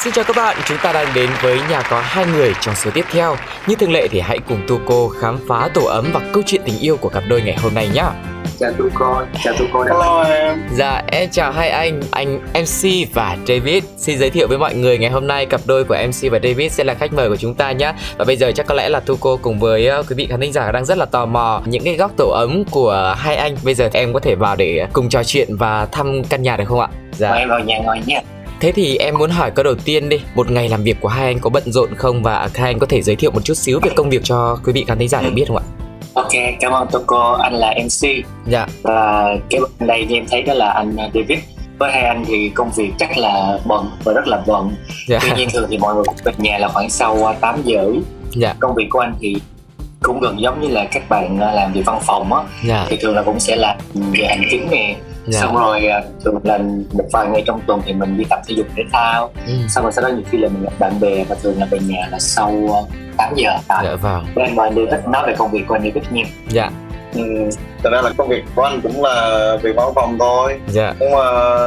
Xin chào các bạn, chúng ta đang đến với nhà có hai người trong số tiếp theo. Như thường lệ thì hãy cùng Tuco khám phá tổ ấm và câu chuyện tình yêu của cặp đôi ngày hôm nay nhé. chào cô chào cô đã Hello em Dạ, em chào hai anh, anh MC và David. Xin giới thiệu với mọi người ngày hôm nay cặp đôi của MC và David sẽ là khách mời của chúng ta nhé. Và bây giờ chắc có lẽ là Tuco cùng với uh, quý vị khán thính giả đang rất là tò mò những cái góc tổ ấm của hai anh. Bây giờ em có thể vào để cùng trò chuyện và thăm căn nhà được không ạ? Dạ. mời em vào nhà ngồi nha Thế thì em muốn hỏi câu đầu tiên đi. Một ngày làm việc của hai anh có bận rộn không? Và hai anh có thể giới thiệu một chút xíu về công việc cho quý vị khán thính giả được biết không ạ? Ok cảm ơn cô. Anh là mc Dạ. Và cái bên đây em thấy đó là anh david. Với hai anh thì công việc chắc là bận và rất là bận. Dạ. Tuy nhiên thường thì mọi người về nhà là khoảng sau 8 giờ. Dạ. Công việc của anh thì cũng gần giống như là các bạn à, làm việc văn phòng á. Dạ. Thì thường là cũng sẽ làm về hành chính nè Dạ. Xong rồi à, thường là một vài ngày trong tuần thì mình đi tập thể dục thể thao. Ừ. xong rồi sau đó nhiều khi là mình gặp bạn bè và thường là về nhà là sau à, 8 giờ. À, Dạ vâng. Bên mời David nói về công việc của anh David nha Dạ. Ừ, Thật ra là công việc của anh cũng là việc văn phòng thôi. Dạ. Nhưng mà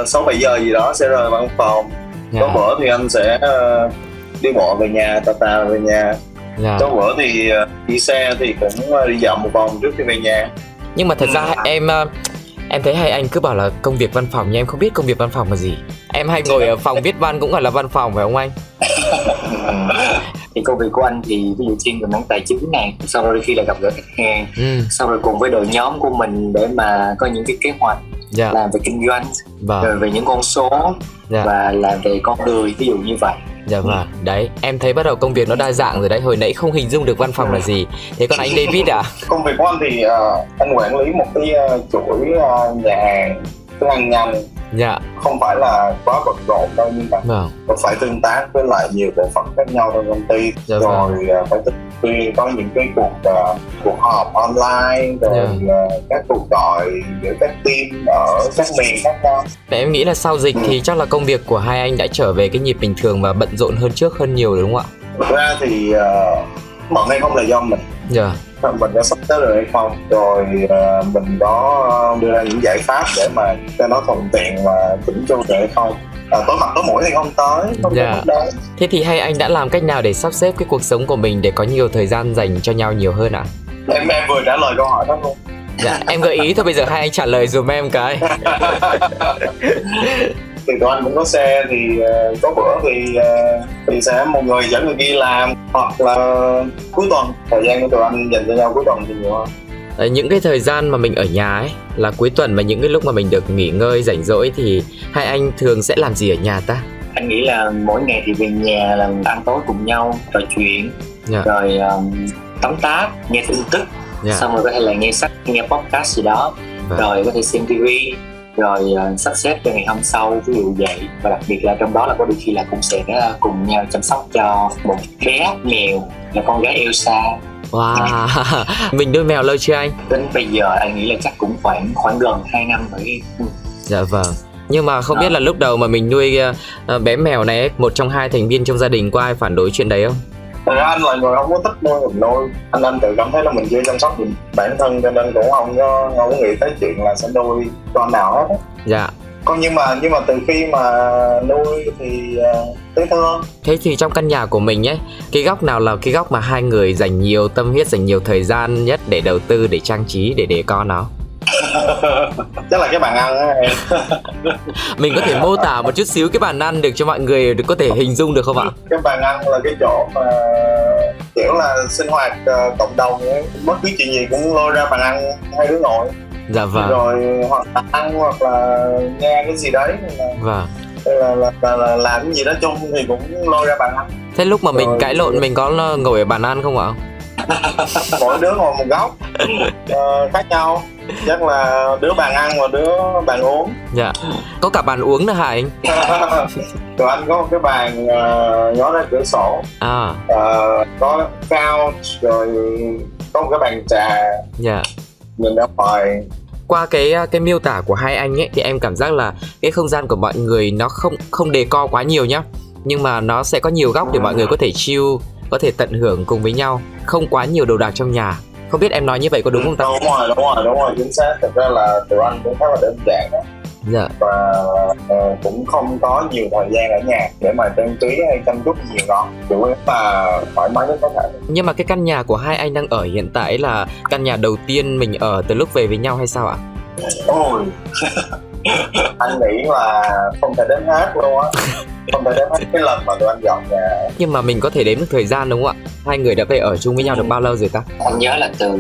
6-7 giờ gì đó sẽ rời văn phòng. Có Dạ bữa thì anh sẽ ờ, đi bộ về nhà, tà tà về nhà. Dạ. Có bữa thì ờ, đi xe thì cũng ờ, đi dạo một vòng trước khi về nhà. Nhưng mà thật ra em ờ, Em thấy hai anh cứ bảo là công việc văn phòng Nhưng em không biết công việc văn phòng là gì. Em hay ngồi ở phòng viết văn cũng gọi là văn phòng phải không anh? Thì công việc của anh thì ví dụ chuyên về mảng tài chính này sau rồi khi là gặp gỡ khách hàng Ừ. sau rồi cùng với đội nhóm của mình để mà có những cái kế hoạch Dạ. làm về kinh doanh Vâng. rồi về những con số Dạ. và làm về con người ví dụ như vậy Dạ vâng Đấy em thấy bắt đầu công việc nó đa dạng rồi đấy. Hồi nãy không hình dung được văn phòng là gì. Thế còn anh David à Công việc của anh thì uh, anh quản lý một cái uh, chuỗi uh, nhà hàng thức hàng nhanh Dạ. Không phải là quá bận rộn đâu nhưng mà Vâng. phải tương tác với lại nhiều bộ phận khác nhau trong công ty. Dạ rồi à, phải thực hiện có những cái cuộc à, cuộc họp online rồi Dạ. à, các cuộc gọi giữa các team ở các miền khác nhau. Và em nghĩ là sau dịch thì chắc là công việc của hai anh đã trở về cái nhịp bình thường và bận rộn hơn trước hơn nhiều đúng không ạ? thực ra thì uh, bận hay không là do mình. Dạ, mình có sắp tới rồi hay không? Rồi à, mình có đưa ra những giải pháp để mà cho nó thuận tiện và chỉnh chu được hay không? À, tối mặt tối mũi thì không? Tới không Dạ. tới. Mức đấy thế thì hai anh đã làm cách nào để sắp xếp cái cuộc sống của mình để có nhiều thời gian dành cho nhau nhiều hơn ạ? em em vừa trả lời câu hỏi đó luôn. Dạ, em gợi ý thôi bây giờ hai anh trả lời dùm em cái. thì tụi anh cũng có xe thì ờ, có bữa thì ờ, thì sẽ một người dẫn người kia làm hoặc là cuối tuần thời gian của tụi anh dành cho nhau cuối tuần thì nhiều hơn những cái thời gian mà mình ở nhà ấy là cuối tuần và những cái lúc mà mình được nghỉ ngơi rảnh rỗi thì hai anh thường sẽ làm gì ở nhà ta? anh nghĩ là mỗi ngày thì về nhà là ăn tối cùng nhau trò chuyện Dạ. rồi um, tóm tắt nghe tin tức Dạ. xong rồi có thể là nghe sách nghe podcast gì đó Vâng. rồi có thể xem tv rồi uh, sắp xếp cho ngày hôm sau ví dụ vậy và đặc biệt là trong đó là có đôi khi là cũng sẽ uh, cùng nhau chăm sóc cho một bé mèo là con gái Elsa Wow, mình nuôi mèo lâu chưa anh? đến bây giờ anh nghĩ là chắc cũng khoảng khoảng gần 2 năm rồi Dạ vâng. Nhưng mà không biết là lúc đầu mà mình nuôi ờ, ờ, bé mèo này một trong hai thành viên trong gia đình có ai phản đối chuyện đấy không? Thật ra anh là người không có thích nuôi mình nuôi anh anh tự cảm thấy là mình chưa chăm sóc được bản thân cho nên cũng không có không có nghĩ tới chuyện là sẽ nuôi con nào hết. Dạ. còn nhưng mà nhưng mà từ khi mà nuôi thì uh, thấy thương Thế thì trong căn nhà của mình ấy, cái góc nào là cái góc mà hai người dành nhiều tâm huyết, dành nhiều thời gian nhất để đầu tư, để trang trí, để để con nó? chắc là cái bàn ăn á em Mình có thể mô tả một chút xíu cái bàn ăn được cho mọi người có thể hình dung được không ạ? cái bàn ăn là cái chỗ mà kiểu là sinh hoạt ờ, cộng đồng ấy. bất cứ chuyện gì cũng lôi ra bàn ăn hai đứa ngồi Dạ vâng. rồi hoặc là ăn hoặc là nghe cái gì đấy là, Vâng. là, là, là, là làm cái gì đó chung thì cũng lôi ra bàn ăn Thế lúc mà mình Rồi. cãi lộn mình có ngồi ở bàn ăn không ạ? mỗi đứa ngồi một góc ờ, khác nhau. Chắc là đứa bàn ăn và đứa bàn uống. Dạ. Có cả bàn uống nữa hả anh? tụi anh có một cái bàn uh, ngó ra cửa sổ. À, Ờ, có couch rồi có một cái bàn trà. Dạ. Nhìn ra ngoài. Qua cái cái miêu tả của hai anh ấy thì em cảm giác là cái không gian của mọi người nó không không đề co quá nhiều nhá. Nhưng mà nó sẽ có nhiều góc để mọi người có thể chill có thể tận hưởng cùng với nhau không quá nhiều đồ đạc trong nhà. Không biết em nói như vậy có đúng không ta? Đúng rồi đúng rồi đúng rồi chính xác. Thực ra là tụi anh cũng khá là đơn giản đó. dạ. Và ờ, cũng không có nhiều thời gian ở nhà để mà trang trí hay chăm chút nhiều đó chủ yếu là thoải mái nhất có thể. Nhưng mà cái căn nhà của hai anh đang ở hiện tại là căn nhà đầu tiên mình ở từ lúc về với nhau hay sao ạ? Ôi. Anh nghĩ là không thể đến hết luôn á không đến hết cái lần mà tụi anh dọn nhà nhưng mà mình có thể đếm được thời gian đúng không ạ hai người đã về ở chung với nhau được bao lâu rồi ta anh nhớ là từ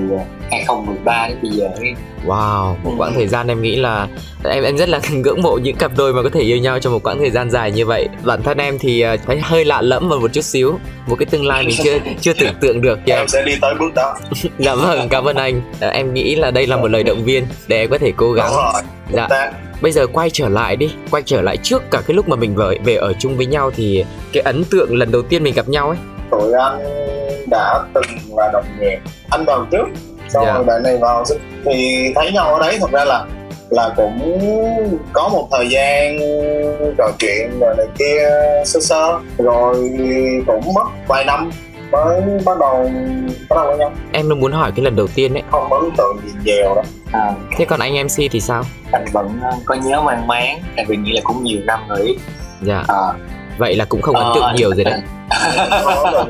2013 đến bây giờ ấy. Wow, một Ừ. quãng thời gian em nghĩ là em em rất là ngưỡng mộ những cặp đôi mà có thể yêu nhau trong một quãng thời gian dài như vậy. Bản thân em thì ờ, thấy hơi lạ lẫm và một chút xíu, một cái tương lai mình chưa chưa tưởng tượng được. Dạ, em sẽ đi tới bước đó dạ vâng, cảm ơn anh. Ờ, Em nghĩ là đây là một lời động viên để em có thể cố gắng. đúng rồi Dạ. Bây giờ quay trở lại đi, quay trở lại trước cả cái lúc mà mình về về ở chung với nhau thì cái ấn tượng lần đầu tiên mình gặp nhau ấy. tụi anh đã từng là đồng nghiệp anh vào trước xong Dạ. rồi bạn này vào thì thấy nhau ở đấy thật ra là là cũng có một thời gian trò chuyện rồi này kia sơ sơ rồi cũng mất vài năm mới bắt đầu bắt đầu với nhau Em luôn muốn hỏi cái lần đầu tiên ấy. không ấn tượng gì nhiều đó à, Thế còn anh MC thì sao? anh vẫn ờ, có nhớ mang máng tại vì nghĩ là cũng nhiều năm rồi. Dạ, à, vậy là cũng không ấn ờ, tượng nhiều rồi đấy.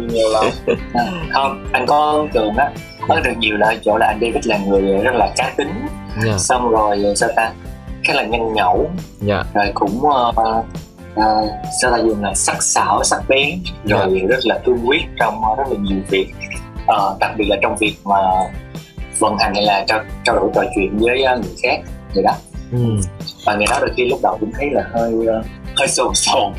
nhiều lắm. À, không anh có ấn tượng á có ấn tượng nhiều là chỗ là anh David là người rất là cá tính. Dạ, xong rồi sao ta? Khá là nhanh nhẩu. Dạ, rồi cũng uh, uh, sao ta dùng là sắc sảo sắc bén. Rồi rất là cương quyết trong uh, rất là nhiều việc. Ờ, đặc biệt là trong việc mà vận hành hay là trao, trao đổi trò chuyện với uh, người khác vậy đó. Ừ. và ngày đó đôi khi lúc đầu cũng thấy là hơi uh, hơi sồn sồn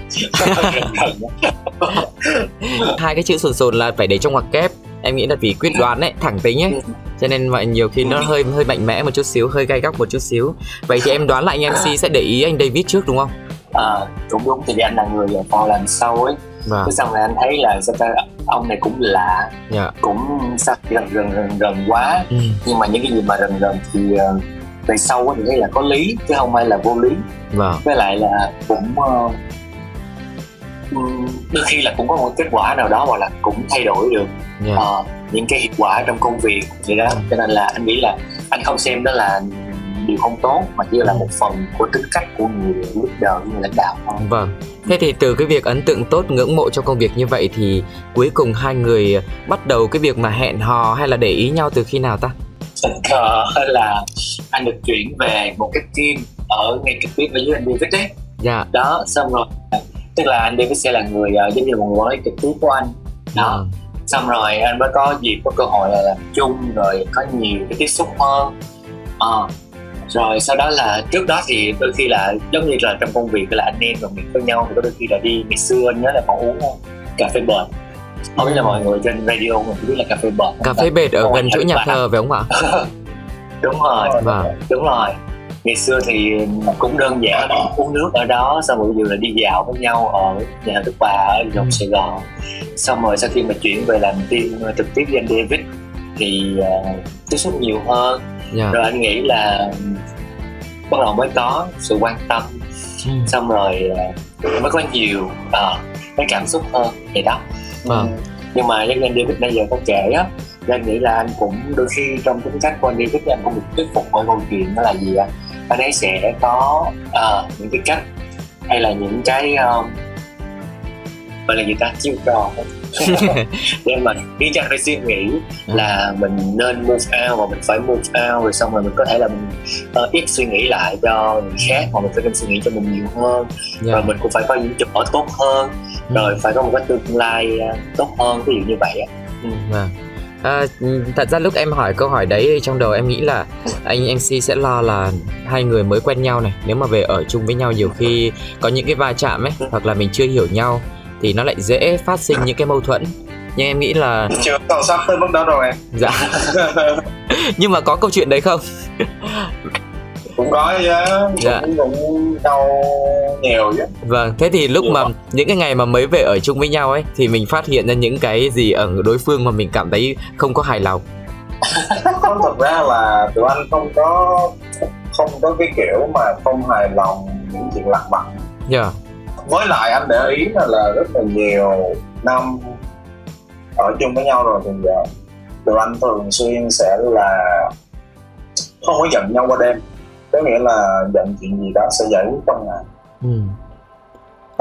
hai cái chữ sồn sồn là phải để trong ngoặc kép. Em nghĩ là vì quyết đoán ấy thẳng tính ấy cho nên mà nhiều khi nó hơi hơi mạnh mẽ một chút xíu hơi gay góc một chút xíu. Vậy thì em đoán là anh mc sẽ để ý anh david trước đúng không? Ờ, đúng đúng. Thì anh là người vào làm sâu ấy. Vâng. Cái xong rồi anh thấy là sao ta ông này cũng lạ dạ. cũng sao gần gần gần quá. Ừ. nhưng mà những cái gì mà gần gần thì uh, về sau thì thấy là có lý chứ không phải là vô lý. Vâng. Với lại là cũng ừm, đôi khi là cũng có một kết quả nào đó hoặc là cũng thay đổi được dạ. ờ, những cái hiệu quả trong công việc vậy đó. Cho nên là anh nghĩ là anh không xem đó là điều không tốt mà chỉ là một phần của tính cách của người leader người lãnh đạo thôi. Vâng. Thế thì từ cái việc ấn tượng tốt ngưỡng mộ trong công việc như vậy thì cuối cùng hai người bắt đầu cái việc mà hẹn hò hay là để ý nhau từ khi nào ta? Tình cờ là anh được chuyển về một cái team ở ngay trực tiếp với anh David đấy dạ. Đó xong rồi tức là anh David sẽ là người uh, giống như là một lý trực tiếp của anh. Đó. Vâng xong rồi anh mới có dịp có cơ hội là làm chung rồi có nhiều cái tiếp xúc hơn. Ờ. rồi sau đó là trước đó thì đôi khi là giống như là trong công việc là anh em đồng nghiệp với nhau thì có đôi khi là đi ngày xưa anh nhớ là còn uống cà phê bệt. Không biết là mọi người trên radio mình biết là cà phê bệt cà phê bệt ở gần chỗ nhà thờ phải không ạ đúng rồi vâng đúng rồi ngày xưa thì cũng đơn giản uống nước ở đó xong rồi giờ là đi dạo với nhau ở nhà thờ Đức Bà ở Ừ. Sài Gòn xong rồi sau khi mà chuyển về làm team uh, trực tiếp với anh David thì uh, tiếp xúc nhiều hơn dạ rồi anh nghĩ là bắt đầu mới có sự quan tâm Ừ. xong rồi uh, mới có nhiều uh, cái cảm xúc hơn vậy đó Vâng. Ừ. nhưng mà như anh David bây giờ có kể á anh nghĩ là anh cũng đôi khi trong tính cách của anh David thì anh cũng được thuyết phục bởi câu chuyện đó là gì á. Anh ấy sẽ có ờ, những cái cách hay là những cái um, gọi là gì ta? Chiêu trò. Để mà khiến cho anh phải suy nghĩ là mình nên move out và mình phải move out rồi xong rồi mình có thể là mình ờ, ít suy nghĩ lại cho người khác mà mình phải nên suy nghĩ cho mình nhiều hơn. Dạ. Rồi mình cũng phải có những chỗ tốt hơn. Ừ. rồi phải có một cái tương lai tốt hơn ví dụ như vậy á. Vâng. À, thật ra lúc em hỏi câu hỏi đấy thì trong đầu em nghĩ là anh MC sẽ lo là hai người mới quen nhau này. Nếu mà về ở chung với nhau nhiều khi có những cái va chạm ấy hoặc là mình chưa hiểu nhau thì nó lại dễ phát sinh những cái mâu thuẫn. Nhưng em nghĩ là chưa sâu sắc tới mức đó rồi. Em dạ. Nhưng mà có câu chuyện đấy không cũng có chứ Dạ. cũng cũng đau nhiều chứ. Vâng thế thì lúc mà những cái ngày mà mới về ở chung với nhau ấy thì mình phát hiện ra những cái gì ở đối phương mà mình cảm thấy không có hài lòng? Không thật ra là tụi anh không có không có cái kiểu mà không hài lòng những chuyện lặt vặt. Dạ. Với lại anh để ý là, là rất là nhiều năm ở chung với nhau rồi thì giờ tụi anh thường xuyên sẽ là không có giận nhau qua đêm có nghĩa là giận chuyện gì đó sẽ giải quyết trong ngày ừ.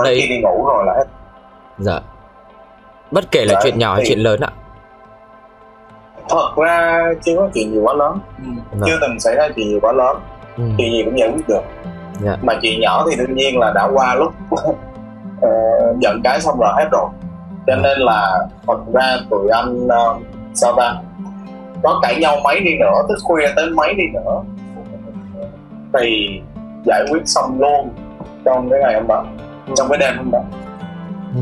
Đấy. khi đi ngủ rồi là hết dạ bất kể là Đấy, chuyện nhỏ hay thì- chuyện lớn ạ thật ra chưa có chuyện gì quá lớn ừ. Vâng. chưa từng xảy ra chuyện gì quá lớn ừ. chuyện gì cũng giải quyết được Dạ. mà chuyện nhỏ thì đương nhiên là đã qua lúc ờ, giận cái xong rồi hết rồi cho nên là thật ra tụi anh ờ, sao ta có cãi nhau mấy đi nữa thức khuya tới mấy đi nữa thì giải quyết xong luôn trong cái ngày hôm đó trong cái đêm hôm đó. Ừ.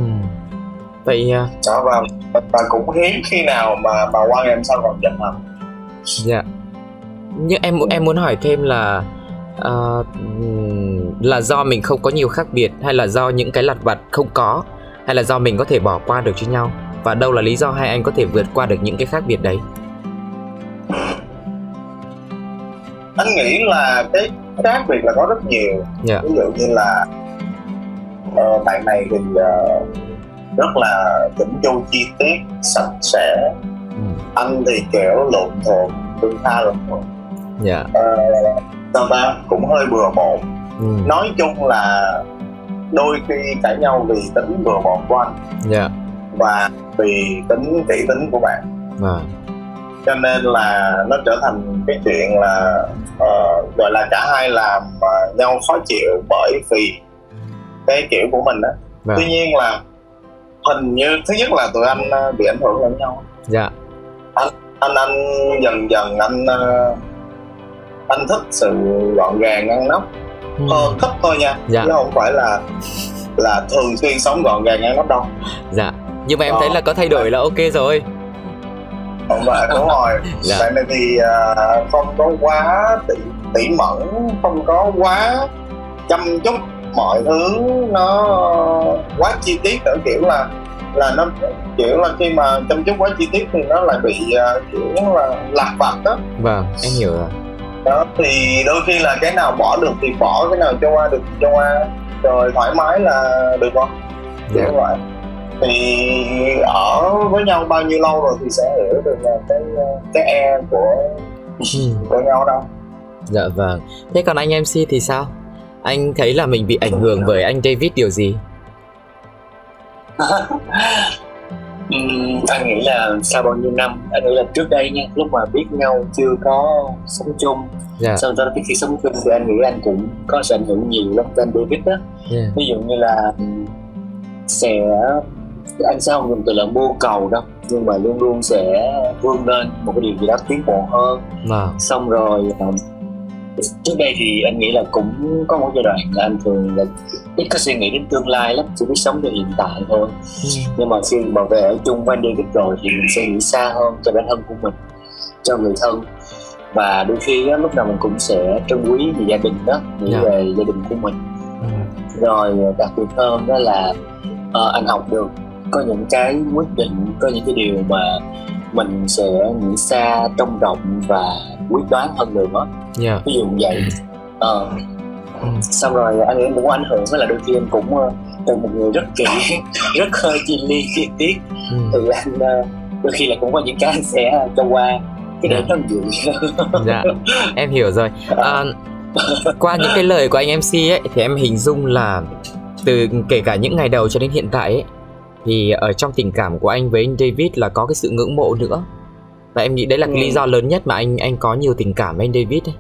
vậy à, đó và, và cũng hiếm khi nào mà mà qua ngày hôm sau còn giận hờn dạ. Nhưng em em muốn hỏi thêm là ừm, là do mình không có nhiều khác biệt hay là do những cái lặt vặt không có hay là do mình có thể bỏ qua được cho nhau? Và đâu là lý do hai anh có thể vượt qua được những cái khác biệt đấy anh nghĩ là cái khác biệt là có rất nhiều. Dạ. ví dụ như là ờ, bạn này thì ờ, rất là chỉnh chu chi tiết sạch sẽ. Ừ. anh thì kiểu lộn thuộn tương tha lộn dạ. Ờ, sao ta? Cũng hơi bừa bộn. Ừ. nói chung là đôi khi cãi nhau vì tính bừa bộn của anh. Dạ. Và vì tính kỹ tính của bạn. Vâng cho nên là nó trở thành cái chuyện là ờ, gọi là cả hai làm ờ, nhau khó chịu bởi vì cái kiểu của mình đó vâng. Tuy nhiên là hình như thứ nhất là tụi anh ờ, bị ảnh hưởng lẫn nhau. Dạ. Anh anh dần dần anh ờ, anh thích sự gọn gàng ngăn nắp ừ. hơn thích thôi nha. Dạ. chứ không phải là là thường xuyên sống gọn gàng ngăn nắp đâu. Dạ. Nhưng mà em Ờ. thấy là có thay đổi là ok rồi không phải đúng rồi. Dạ. bạn này thì ờ, không có quá tỉ, tỉ mẩn không có quá chăm chút. Mọi thứ nó quá chi tiết nữa kiểu là là nó kiểu là khi mà chăm chút quá chi tiết thì nó lại bị ờ, kiểu là lạc vặt đó vâng em hiểu rồi. Đó thì đôi khi là cái nào bỏ được thì bỏ cái nào cho qua được thì cho qua. Rồi thoải mái là được không? Dạ. kiểu vậy thì ở với nhau bao nhiêu lâu rồi thì sẽ hiểu được là cái cái e của Ừ. của nhau đâu. Dạ vâng. Thế còn anh mc thì sao? Anh thấy là mình bị ảnh hưởng bởi anh david điều gì? Ừm, anh nghĩ là sau bao nhiêu năm anh nghĩ là trước đây nha lúc mà biết nhau chưa có sống chung dạ. sau đó khi sống chung thì anh nghĩ anh cũng có sự ảnh hưởng nhiều lắm anh David đó. Yeah. ví dụ như là sẽ anh sẽ không dùng từ là mưu cầu đâu nhưng mà luôn luôn sẽ vươn lên một cái điều gì đó tiến bộ hơn vâng xong rồi um, trước đây thì anh nghĩ là cũng có một giai đoạn là anh thường là ít có suy nghĩ đến tương lai lắm chỉ biết sống cho hiện tại thôi Ừ. nhưng mà khi mà về ở chung với anh David rồi thì mình sẽ nghĩ xa hơn cho bản thân của mình cho người thân và đôi khi á, lúc nào mình cũng sẽ trân quý về gia đình đó nghĩ Dạ. về gia đình của mình Ừ. rồi đặc biệt hơn đó là ờ, anh học được có những cái quyết định có những cái điều mà mình sẽ nghĩ xa trông rộng và quyết đoán hơn nữa dạ. Ví dụ vậy. Ờ, Ừ. xong rồi anh nghĩ cũng có ảnh hưởng với là đôi khi anh cũng ờ, từ một người rất kỹ rất hơi chi ly chi tiết. Ừ. thì anh ờ, đôi khi là cũng có những cái anh sẽ cho qua cái để Dạ. nó dịu. Dạ. Em hiểu rồi. À, qua những cái lời của anh mc ấy thì em hình dung là từ kể cả những ngày đầu cho đến hiện tại ấy thì ở trong tình cảm của anh với anh david là có cái sự ngưỡng mộ nữa. Và em nghĩ đấy là cái Ừ. lý do lớn nhất mà anh anh có nhiều tình cảm với anh david ấy.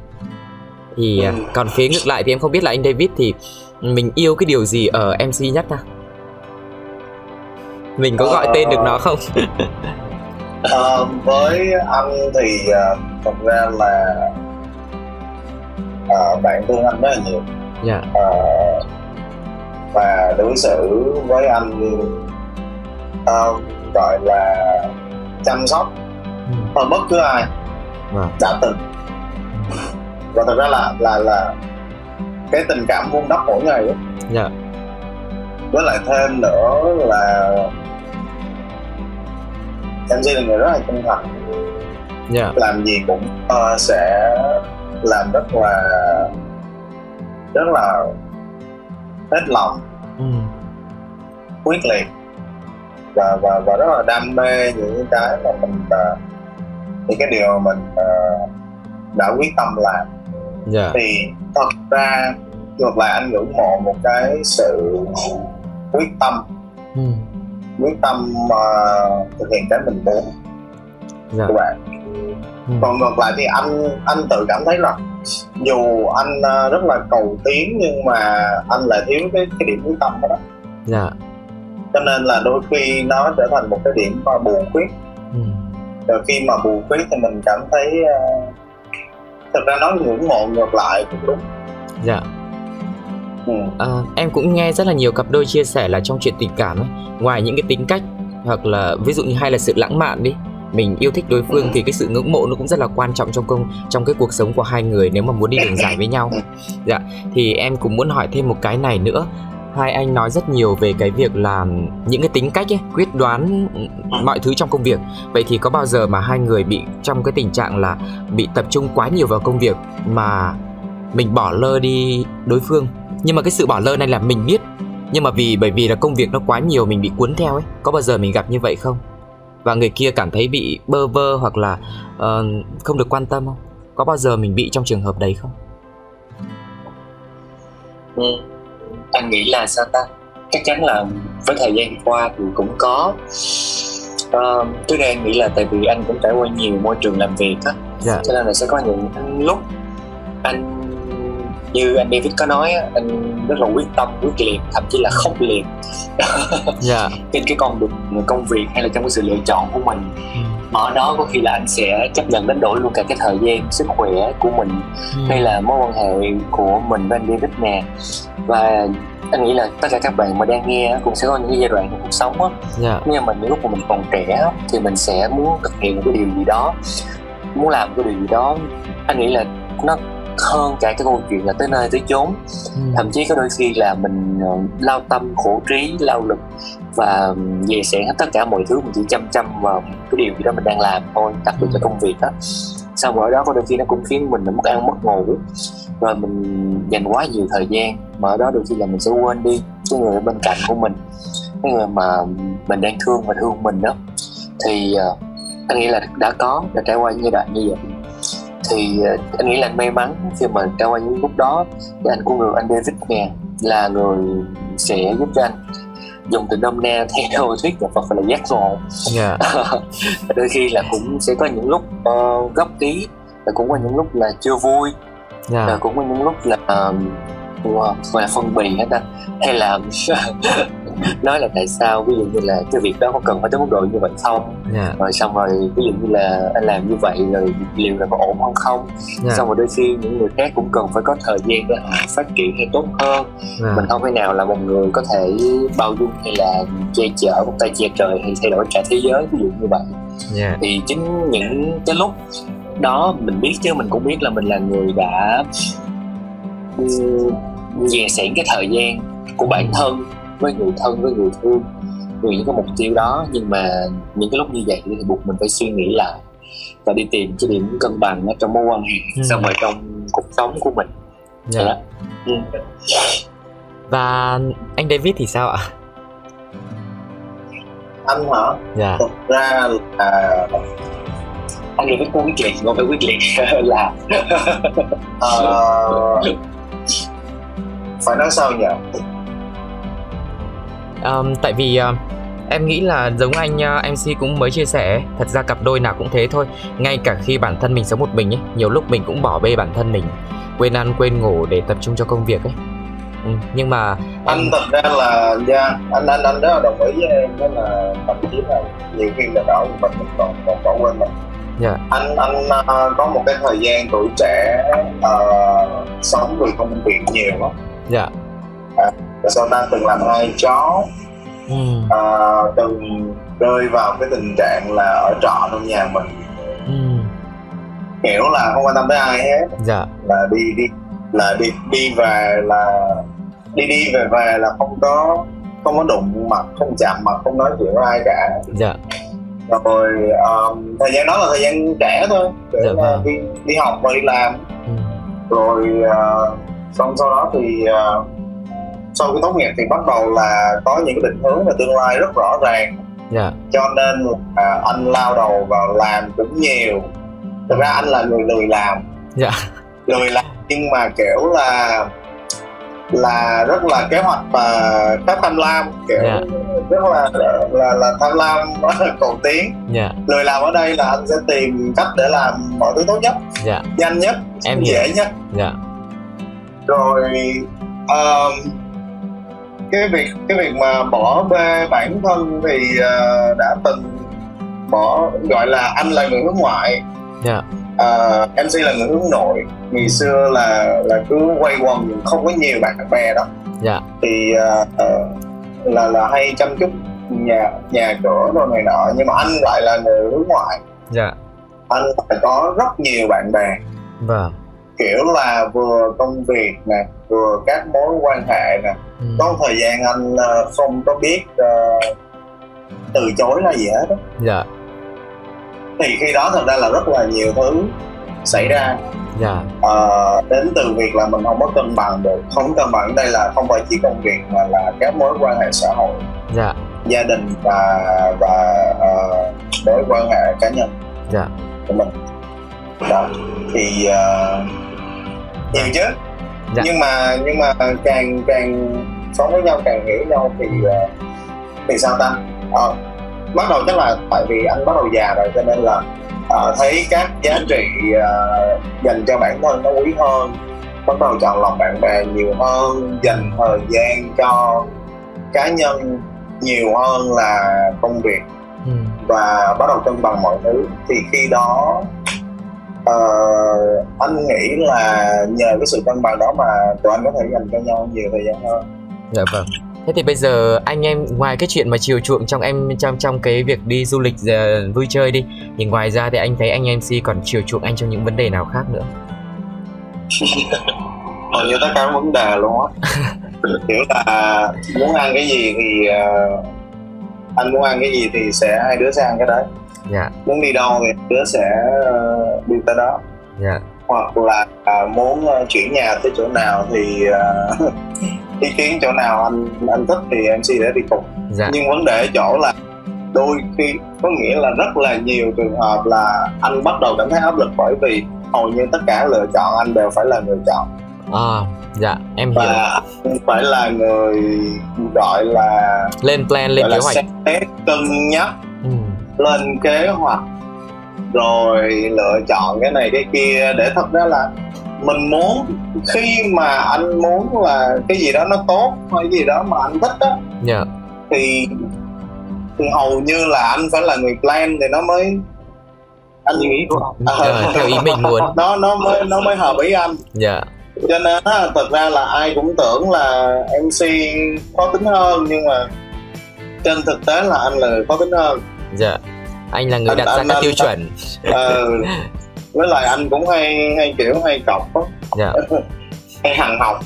Thì à, Ừ. còn phía ngược lại thì em không biết là anh david thì mình yêu cái điều gì ở mc nhất à mình có gọi tên được nó không? Ờ, với anh thì ờ, thật ra là ờ, bạn thương anh rất là nhiều. Dạ. Ờ, và đối xử với anh ờ, gọi là chăm sóc. Ừ. hơn bất cứ ai đã từng. Và thật ra là là là cái tình cảm vun đắp mỗi ngày ấy. dạ. Với lại thêm nữa là MC là người rất là chân thành. Dạ. Làm gì cũng ờ, sẽ làm rất là rất là hết lòng ừ. quyết liệt và và và rất là đam mê những cái mà mình ờ, những cái điều mình ờ, đã quyết tâm làm. Dạ. Thì thật ra ngược lại anh ngưỡng mộ một cái sự quyết tâm. Ừ. quyết tâm mà thực hiện cái mình muốn dạ. của bạn. Ừ. còn ngược lại thì anh anh tự cảm thấy là dù anh ờ, rất là cầu tiến nhưng mà anh lại thiếu cái cái điểm quyết tâm đó. Dạ cho nên là đôi khi nó trở thành một cái điểm mà buồn quyết ừ. rồi khi mà buồn quyết thì mình cảm thấy ờ, thực ra nói ngưỡng mộ ngược lại cũng đúng dạ ừ. À, em cũng nghe rất là nhiều cặp đôi chia sẻ là trong chuyện tình cảm ấy, ngoài những cái tính cách hoặc là ví dụ như hay là sự lãng mạn đi, mình yêu thích đối phương thì cái sự ngưỡng mộ nó cũng rất là quan trọng trong công trong cái cuộc sống của hai người nếu mà muốn đi đường dài với nhau. Dạ, thì em cũng muốn hỏi thêm một cái này nữa. Hai anh nói rất nhiều về cái việc là những cái tính cách ấy, quyết đoán mọi thứ trong công việc. Vậy thì có bao giờ mà hai người bị trong cái tình trạng là bị tập trung quá nhiều vào công việc mà mình bỏ lơ đi đối phương nhưng mà cái sự bỏ lơ này là mình biết nhưng mà vì bởi vì là công việc nó quá nhiều mình bị cuốn theo ấy có bao giờ mình gặp như vậy không và người kia cảm thấy bị bơ vơ hoặc là uh, không được quan tâm không có bao giờ mình bị trong trường hợp đấy không ừ anh nghĩ là sao ta? Chắc chắn là với thời gian qua thì cũng có. Uh, trước đây anh nghĩ là tại vì anh cũng trải qua nhiều môi trường làm việc á. Dạ. Cho nên là sẽ có những lúc anh như anh David có nói á, anh rất là quyết tâm quyết liệt thậm chí là khốc liệt. Dạ. Trên cái con đường công việc hay là trong cái sự lựa chọn của mình. Ừ. ở đó có khi là anh sẽ chấp nhận đánh đổi luôn cả cái thời gian sức khỏe của mình Ừ. hay là mối quan hệ của mình với anh David nè. Và anh nghĩ là tất cả các bạn mà đang nghe cũng sẽ có những cái giai đoạn trong cuộc sống á. Dạ. Nhưng mà những lúc mà mình còn trẻ thì mình sẽ muốn thực hiện một cái điều gì đó muốn làm cái điều gì đó. Anh nghĩ là nó hơn cả cái câu chuyện là tới nơi tới chốn. Ừ. thậm chí có đôi khi là mình ờ, lao tâm khổ trí lao lực và về sẻ hết tất cả mọi thứ mình chỉ chăm chăm vào cái điều gì đó mình đang làm thôi đặc biệt là công việc á. Sau bữa đó có đôi khi nó cũng khiến mình mất ăn mất ngủ rồi mình dành quá nhiều thời gian mà ở đó đôi khi là mình sẽ quên đi cái người ở bên cạnh của mình cái người mà mình đang thương và thương mình đó. Thì uh, anh nghĩ là đã có đã trải qua những giai đoạn như vậy. Thì uh, anh nghĩ là anh may mắn khi mà trải qua những lúc đó thì anh cũng được anh David nè là người sẽ giúp cho anh dùng từ nôm na theo thuyết nhà Phật là giác ngộ dạ. Đôi khi là cũng sẽ có những lúc uh, gấp tí và cũng có những lúc là chưa vui và dạ cũng có những lúc là uh, wow, gọi là phân bì hết ta. Hay là nói là tại sao ví dụ như là cái việc đó có cần phải tới mức độ như vậy không? Dạ. Rồi xong rồi ví dụ như là anh làm như vậy rồi liệu là có ổn hơn không? Dạ. Xong rồi đôi khi những người khác cũng cần phải có thời gian để họ phát triển hay tốt hơn. Dạ. Mình không thể nào là một người có thể bao dung hay là che chở một tay che trời hay thay đổi cả thế giới ví dụ như vậy. Dạ. Thì chính những cái lúc đó mình biết chứ mình cũng biết là mình là người đã dè sẻn cái thời gian của bản thân với người thân với người thương vì những cái mục tiêu đó. Nhưng mà những cái lúc như vậy thì buộc mình phải suy nghĩ lại và đi tìm cái điểm cân bằng ở trong mối quan hệ Ừ. xong rồi trong cuộc sống của mình. Dạ. Dạ. Ừ. và anh David thì sao ạ? Anh hả? Dạ. Thực ra là anh nghĩ có quyết liệt không phải quyết liệt là ờ, phải nói sao nhỉ Um, tại vì uh, em nghĩ là giống anh uh, MC cũng mới chia sẻ thật ra cặp đôi nào cũng thế thôi. Ngay cả khi bản thân mình sống một mình ấy nhiều lúc mình cũng bỏ bê bản thân mình quên ăn quên ngủ để tập trung cho công việc ấy. Ừ, nhưng mà anh thật ra là yeah, anh anh anh rất là đồng ý với em đó là thậm chí là nhiều khi ở một mình mình còn còn bỏ quên mình. Dạ. Anh anh ờ, có một cái thời gian tuổi trẻ ờ, sống vì công việc nhiều lắm. Dạ rồi sau ta từng làm hai chó? Ừ, ờ, từng rơi vào cái tình trạng là ở trọ trong nhà mình. Ừ, kiểu là không quan tâm tới ai hết. Dạ. Là đi đi là đi đi về là đi đi về về là không có không có đụng mặt không chạm mặt không nói chuyện với ai cả. Dạ. Rồi um, thời gian đó là thời gian trẻ thôi để Dạ vâng. đi đi học và đi làm. Ừ. rồi uh, xong sau đó thì uh, sau khi tốt nghiệp thì bắt đầu là có những cái định hướng và tương lai rất rõ ràng. Dạ. Cho nên là anh lao đầu vào làm cũng nhiều. Thực ra anh là người lười làm. Dạ. lười làm nhưng mà kiểu là là rất là kế hoạch và rất tham lam kiểu Dạ. rất là là là tham lam cầu tiến. Dạ. Lười làm ở đây là anh sẽ tìm cách để làm mọi thứ tốt nhất dạ. nhanh nhất Em hiểu. dễ nhất. Dạ. Rồi um, cái việc cái việc mà bỏ bê bản thân thì uh, đã từng bỏ gọi là anh là người hướng ngoại. Dạ. Uh, MC là người hướng nội. Ngày xưa là là cứ quay quần không có nhiều bạn bè đó dạ. Thì uh, uh, là là hay chăm chút nhà nhà cửa rồi này nọ. Nhưng mà anh lại là người hướng ngoại. Dạ. Anh lại có rất nhiều bạn bè. Vâng kiểu là vừa công việc nè vừa các mối quan hệ nè. Ừ. có thời gian anh ờ, không có biết ờ, từ chối là gì hết á. dạ. Thì khi đó thật ra là rất là nhiều thứ xảy ra. Dạ. Ờ, đến từ việc là mình không có cân bằng được. Không cân bằng đây là không phải chỉ công việc mà là các mối quan hệ xã hội. Dạ. Gia đình và và ờ, mối quan hệ cá nhân dạ. của mình. Đó. Thì ờ, nhiều chứ. Dạ. nhưng mà nhưng mà càng càng sống với nhau càng hiểu nhau thì ờ, thì sao ta? Ờ, bắt đầu chắc là tại vì anh bắt đầu già rồi cho nên là ờ, thấy các giá trị ờ, dành cho bản thân nó quý hơn bắt đầu chọn lọc bạn bè nhiều hơn dành thời gian cho cá nhân nhiều hơn là công việc. Ừ. và bắt đầu cân bằng mọi thứ. Thì khi đó ờ, anh nghĩ là nhờ cái sự cân bằng đó mà tụi anh có thể dành cho nhau nhiều thời gian hơn Dạ vâng. Thế thì bây giờ anh em ngoài cái chuyện mà chiều chuộng trong em trong trong cái việc đi du lịch ờ, vui chơi đi thì ngoài ra thì anh thấy anh MC còn chiều chuộng anh trong những vấn đề nào khác nữa? hầu như tất cả các vấn đề luôn á kiểu là muốn ăn cái gì thì ờ, anh muốn ăn cái gì thì sẽ hai đứa sẽ ăn cái đấy Dạ, muốn đi đâu thì đứa sẽ ờ, đi tới đó. Dạ, hoặc là à, muốn ờ, chuyển nhà tới chỗ nào thì ờ, ý kiến chỗ nào anh anh thích thì MC sẽ đi cùng. Dạ, nhưng vấn đề ở chỗ là đôi khi có nghĩa là rất là nhiều trường hợp là anh bắt đầu cảm thấy áp lực bởi vì hầu như tất cả lựa chọn anh đều phải là người chọn. À, dạ, em hiểu. và phải là người gọi là Lên plan, lên gọi kế là hoạch. xét cân nhắc lên kế hoạch rồi lựa chọn cái này cái kia để thật ra là mình muốn khi mà anh muốn là cái gì đó nó tốt hay cái gì đó mà anh thích á dạ, thì thì hầu như là anh phải là người plan thì nó mới anh nghĩ Ờ, theo ý mình muốn. nó nó mới nó mới hợp ý anh. Dạ, cho nên á thật ra là ai cũng tưởng là mc khó tính hơn nhưng mà trên thực tế là anh là người khó tính hơn dạ. Anh là người Anh- đặt ra anh- các anh- tiêu chuẩn. ờ, với lại anh cũng hay hay kiểu hay cọc á. Dạ, hay hằng học.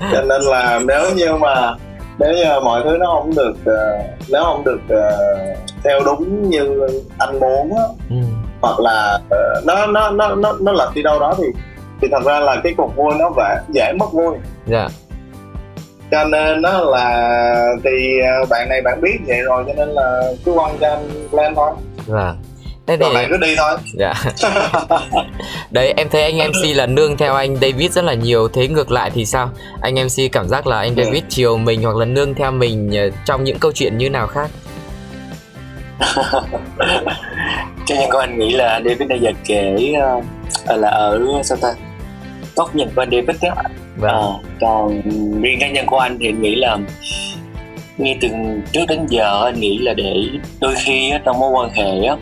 Cho nên là nếu như mà nếu như mọi thứ nó không được ờ, nếu không được ờ, theo đúng như anh muốn á, ừ, hoặc là ờ, nó nó nó nó nó lệch đi đâu đó thì thì thật ra là cái cuộc vui nó vẻ dễ mất vui. Dạ, cho nên nó là thì ờ, bạn này bạn biết vậy rồi cho nên là cứ quăng cho anh lên thôi vâng. Thế thì bạn cứ đi thôi dạ. Đấy em thấy anh MC là nương theo anh David rất là nhiều Thế ngược lại thì sao? Anh MC cảm giác là anh Ừ. David chiều mình hoặc là nương theo mình ờ, trong những câu chuyện như nào khác? cá nhân của anh nghĩ là David bây giờ kể ờ, là ở sao ta nhìn của anh David đó Vâng, Ờ, còn riêng cá nhân của anh thì anh nghĩ là ngay từ trước đến giờ anh nghĩ là để đôi khi á, trong mối quan hệ á,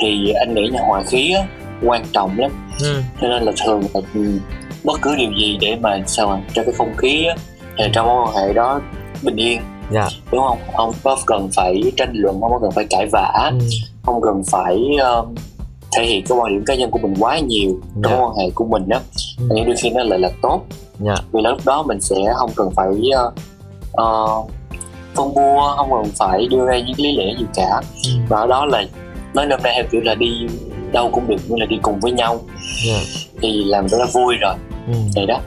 thì anh nghĩ là hòa khí á, quan trọng lắm. Ừ, cho nên là thường là ừ, bất cứ điều gì để mà sao cho cái không khí á, thì trong mối quan hệ đó bình yên. Dạ, đúng không? Không có cần phải tranh luận không có cần phải cãi vã ừ, không cần phải ờ, thể hiện cái quan điểm cá nhân của mình quá nhiều trong Dạ. quan hệ của mình đó ừ, nhưng đôi khi nó lại là tốt dạ, vì lúc đó mình sẽ không cần phải ờ, ờ, phân bua không cần phải đưa ra những lý lẽ gì cả Ừ. và ở đó là nói năm nay theo kiểu là đi đâu cũng được nhưng là đi cùng với nhau Dạ. thì làm rất là vui rồi Ừ. vậy đó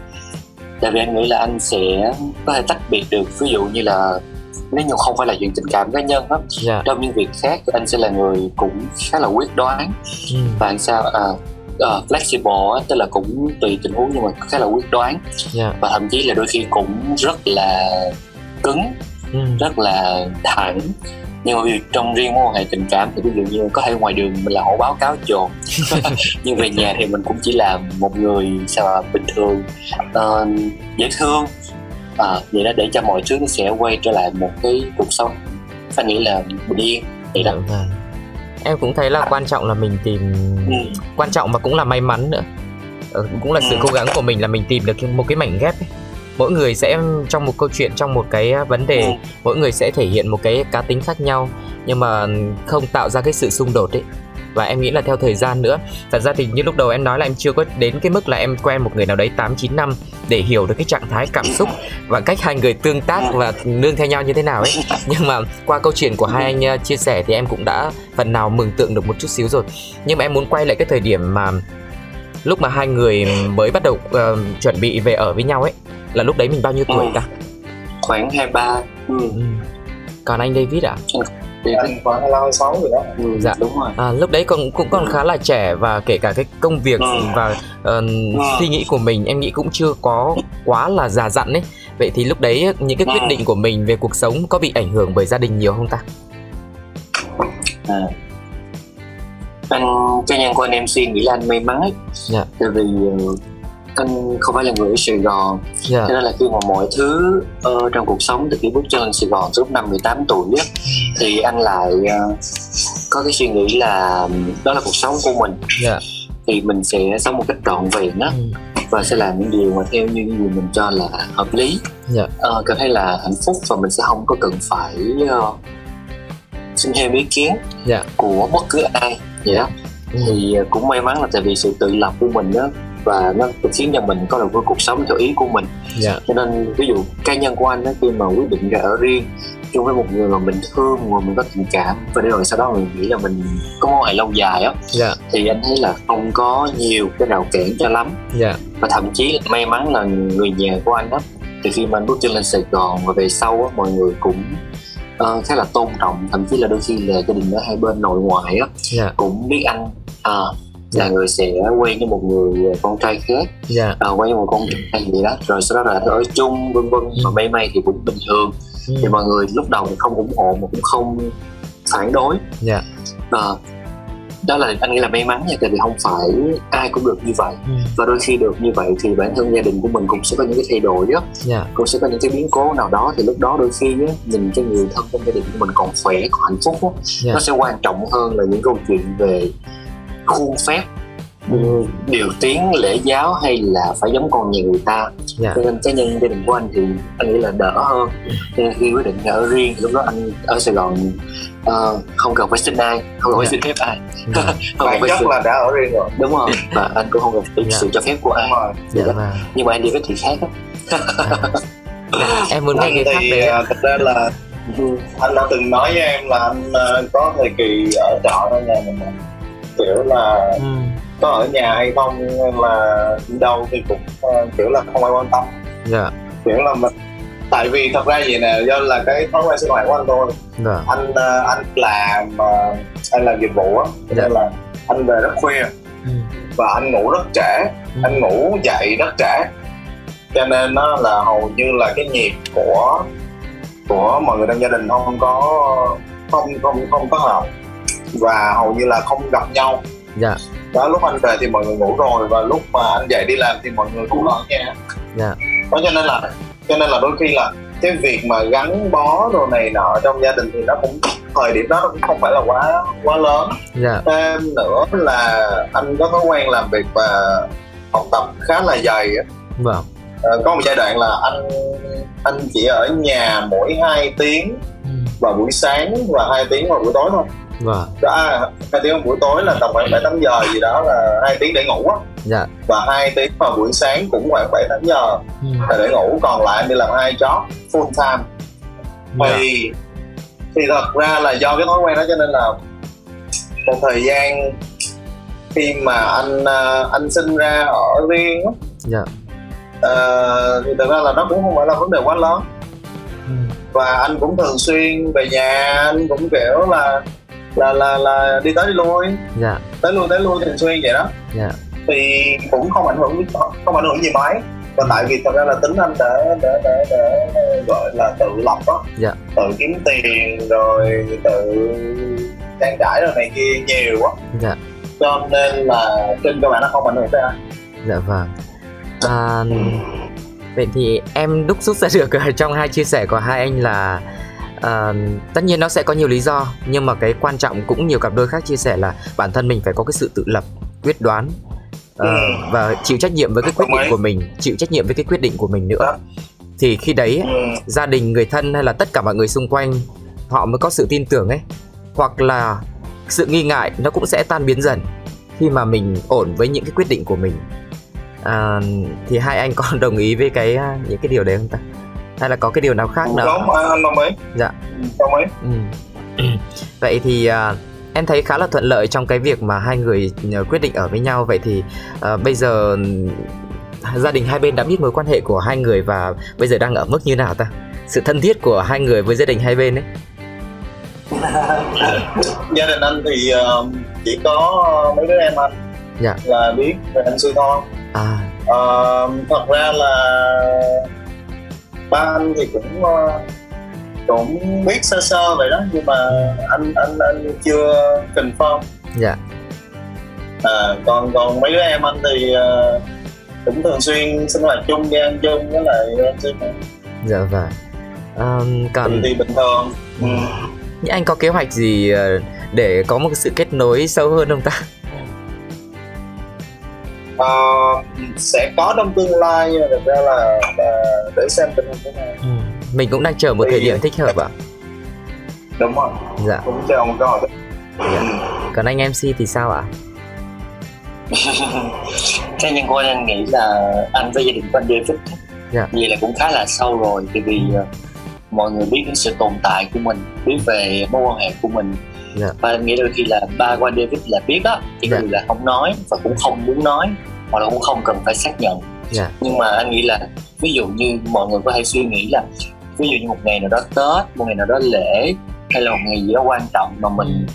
tại vì anh nghĩ là anh sẽ có thể tách biệt được ví dụ như là nếu như không phải là chuyện tình cảm cá nhân á Dạ. trong những việc khác anh sẽ là người cũng khá là quyết đoán Ừ. và anh sao à, ờ, flexible tức là cũng tùy tình huống nhưng mà khá là quyết đoán Dạ. và thậm chí là đôi khi cũng rất là cứng Ừ. rất là thẳng nhưng mà ví dụ trong riêng mối quan hệ tình cảm thì ví dụ như có thể ngoài đường mình là hổ báo cáo trồn nhưng về nhà thì mình cũng chỉ là một người sao mà bình thường ờ, dễ thương à, vậy đó để cho mọi thứ nó sẽ quay trở lại một cái cuộc sống anh nghĩ là bình yên vậy đó vâng. Em cũng thấy là quan trọng là mình tìm ừ. quan trọng mà cũng là may mắn nữa. Ờ, cũng là sự Ừ. cố gắng của mình là mình tìm được một cái mảnh ghép ấy. Mỗi người sẽ trong một câu chuyện trong một cái vấn đề, Ừ. mỗi người sẽ thể hiện một cái cá tính khác nhau nhưng mà không tạo ra cái sự xung đột ấy. Và em nghĩ là theo thời gian nữa Thật ra thì như lúc đầu em nói là em chưa có đến cái mức là em quen một người nào đấy 8-9 năm Để hiểu được cái trạng thái cảm xúc Và cách hai người tương tác và nương theo nhau như thế nào ấy Nhưng mà qua câu chuyện của hai anh uh, chia sẻ thì em cũng đã phần nào mường tượng được một chút xíu rồi Nhưng mà em muốn quay lại cái thời điểm mà Lúc mà hai người mới bắt đầu ờ, chuẩn bị về ở với nhau ấy Là lúc đấy mình bao nhiêu tuổi Ừ. ta? khoảng hai ba ừ. Ừ. Còn anh David ạ? Thì anh khoảng 25 26 rồi đó ừ. Dạ. đúng rồi À, lúc đấy còn cũng còn khá là trẻ và kể cả cái công việc Ừ. và ờ, suy nghĩ của mình em nghĩ cũng chưa có quá là già dặn ấy vậy thì lúc đấy những cái quyết Ừ. định của mình về cuộc sống có bị ảnh hưởng bởi gia đình nhiều không ta à. anh cá nhân của anh MC nghĩ là anh may mắn ấy Dạ. tại vì anh không phải là người ở Sài Gòn dạ cho nên là khi mà mọi thứ ờ, trong cuộc sống từ khi bước chân lên Sài Gòn từ lúc năm 18 tuổi á, thì anh lại ờ, có cái suy nghĩ là đó là cuộc sống của mình dạ thì mình sẽ sống một cách trọn vẹn á ừ. và sẽ làm những điều mà theo như những gì mình cho là hợp lý Dạ. Ờ, cảm thấy là hạnh phúc và mình sẽ không có cần phải ờ, xin thêm ý kiến Dạ. của bất cứ ai vậy đó Ừ. thì ờ, cũng may mắn là tại vì sự tự lập của mình đó và nó khiến cho mình có được một cuộc sống theo ý của mình. Dạ. Cho nên ví dụ cá nhân của anh đó khi mà quyết định ra ở riêng chung với một người mà mình thương mà mình có tình cảm và để rồi sau đó mình nghĩ là mình có mối quan hệ lâu dài á dạ. thì anh thấy là không có nhiều cái rào cản cho lắm. Dạ. Và thậm chí may mắn là người nhà của anh đó thì khi mà anh bước chân lên Sài Gòn và về sau á mọi người cũng ờ, khá là tôn trọng thậm chí là đôi khi là gia đình ở hai bên nội ngoại á dạ. cũng biết anh Dạ. Là người sẽ quen với một người con trai khác. Dạ. À, quen với một con trai gì đó rồi sau đó là ở chung vân vân mà may may thì cũng bình thường. Ừ. thì mọi người lúc đầu thì không ủng hộ mà cũng không phản đối. Dạ. À, đó là anh nghĩ là may mắn nha tại vì không phải ai cũng được như vậy. Ừ. và đôi khi được như vậy thì bản thân gia đình của mình cũng sẽ có những cái thay đổi đó dạ. Cũng sẽ có những cái biến cố nào đó thì lúc đó đôi khi á, nhìn cái người thân trong gia đình của mình còn khỏe còn hạnh phúc á, Dạ. nó sẽ quan trọng hơn là những câu chuyện về khuôn phép. Ừ, điều tiếng lễ giáo hay là phải giống con nhà người ta. Dạ. cho nên cá nhân gia đình của anh thì anh nghĩ là đỡ hơn. Cho nên khi quyết định ở riêng lúc đó anh ở Sài Gòn ờ, không cần phải xin ai không cần phải Dạ. xin phép ai dạ. Không phải xin là đã ở riêng rồi. Đúng rồi. Và anh cũng không cần phải Dạ. sự cho phép của ai dạ vâng. Nhưng mà anh đi với thì khác á. Em muốn nghe cái khác thì đấy à, thực ra là anh đã từng nói với em là anh à, có thời kỳ ở trọ trong nhà mình kiểu là ừ. có ở nhà hay không đi đâu thì cũng à, kiểu là không ai quan tâm. Dạ. Kiểu là mình tại vì thật ra vậy nè do là cái thói quen sinh hoạt của anh thôi. Dạ. Anh à, anh làm à, anh làm dịch vụ á cho nên là anh về rất khuya. Ừ. và anh ngủ rất trễ. Ừ. anh ngủ dậy rất trễ. Cho nên nó là hầu như là cái nhịp của của mọi người trong gia đình không có không không không có hợp và hầu như là không gặp nhau. Dạ. Đó lúc anh về thì mọi người ngủ rồi và lúc mà anh dậy đi làm thì mọi người cũng ở nhà. Dạ. đó cho nên là cho nên là đôi khi là cái việc mà gắn bó đồ này nọ trong gia đình thì nó cũng thời điểm đó nó cũng không phải là quá quá lớn. Dạ. Thêm nữa là anh có thói quen làm việc và học tập khá là dày á. vâng. Ờ, có một giai đoạn là anh anh chỉ ở nhà mỗi 2 tiếng ừ. vào buổi sáng và 2 tiếng vào buổi tối thôi vâng. Đó à, 2 tiếng buổi tối là tầm khoảng 7 8 giờ gì đó là 2 tiếng để ngủ á. Dạ. Và 2 tiếng vào buổi sáng cũng khoảng 7 8 giờ ừ. là để ngủ còn lại đi làm hai job full time. Thì thì thật ra là do cái thói quen đó cho nên là một thời gian khi mà anh à, anh sinh ra ở riêng á, dạ. ờ, thì thật ra là nó cũng không phải là vấn đề quá lớn. Ừ. và anh cũng thường xuyên về nhà anh cũng kiểu là là là là đi tới đi lui. Dạ. Tới lui tới lui thường xuyên vậy đó. Dạ. Thì cũng không ảnh hưởng không ảnh hưởng gì mấy. Và tại vì thật ra là tính anh để để để, để gọi là tự lập đó Dạ. tự kiếm tiền rồi tự trang trải rồi này kia nhiều quá dạ. Cho nên là trên cơ bản nó không ảnh hưởng tới anh dạ vâng. À, vậy thì em đúc rút ra được trong hai chia sẻ của hai anh là à, tất nhiên nó sẽ có nhiều lý do nhưng mà cái quan trọng cũng nhiều cặp đôi khác chia sẻ là bản thân mình phải có cái sự tự lập quyết đoán Ừ. và chịu trách nhiệm với cái quyết định của mình chịu trách nhiệm với cái quyết định của mình nữa. Thì khi đấy ừ. gia đình người thân hay là tất cả mọi người xung quanh họ mới có sự tin tưởng ấy. Hoặc là sự nghi ngại nó cũng sẽ tan biến dần khi mà mình ổn với những cái quyết định của mình. À, thì hai anh có đồng ý với cái à, những cái điều đấy không ta hay là có cái điều nào khác đúng anh anh đồng ý Dạ. Đồng ý Ừ. vậy thì à, em thấy khá là thuận lợi trong cái việc mà hai người à, quyết định ở với nhau. Vậy thì à, bây giờ gia đình hai bên đã biết mối quan hệ của hai người và bây giờ đang ở mức như nào ta? Sự thân thiết của hai người với gia đình hai bên ấy. Gia đình anh thì ờ, chỉ có mấy đứa em anh. Dạ. là biết về anh sư thôi à. Ờ, thật ra là ba anh thì cũng ờ, cũng biết sơ sơ vậy đó nhưng mà anh anh anh chưa confirm. Dạ. À, còn còn mấy đứa em anh thì ờ, cũng thường xuyên sinh hoạt chung đi ăn chung với lại anh sư dạ vâng. Thì, còn thì bình thường. Ừ. những anh có kế hoạch gì ờ, để có một sự kết nối sâu hơn không ta Ờ, sẽ có trong tương lai nhưng mà thật ra là, là để xem tình hình thế nào. Ừ. mình cũng đang chờ một Thì- thời điểm thích hợp ạ. Đúng rồi. Dạ. Cũng chờ một câu hỏi còn anh mc thì sao ạ? Cá nhân của anh, nghĩ là anh với gia đình của anh David Dạ. vậy là cũng khá là sâu rồi tại vì ờ, mọi người biết đến sự tồn tại của mình biết về mối quan hệ của mình Dạ. và anh nghĩ đôi khi là ba anh David là biết á chỉ cần là không nói và cũng không muốn nói hoặc là cũng không cần phải xác nhận Dạ. nhưng mà anh nghĩ là ví dụ như mọi người có thể suy nghĩ là ví dụ như một ngày nào đó Tết một ngày nào đó lễ hay là một ngày gì đó quan trọng mà mình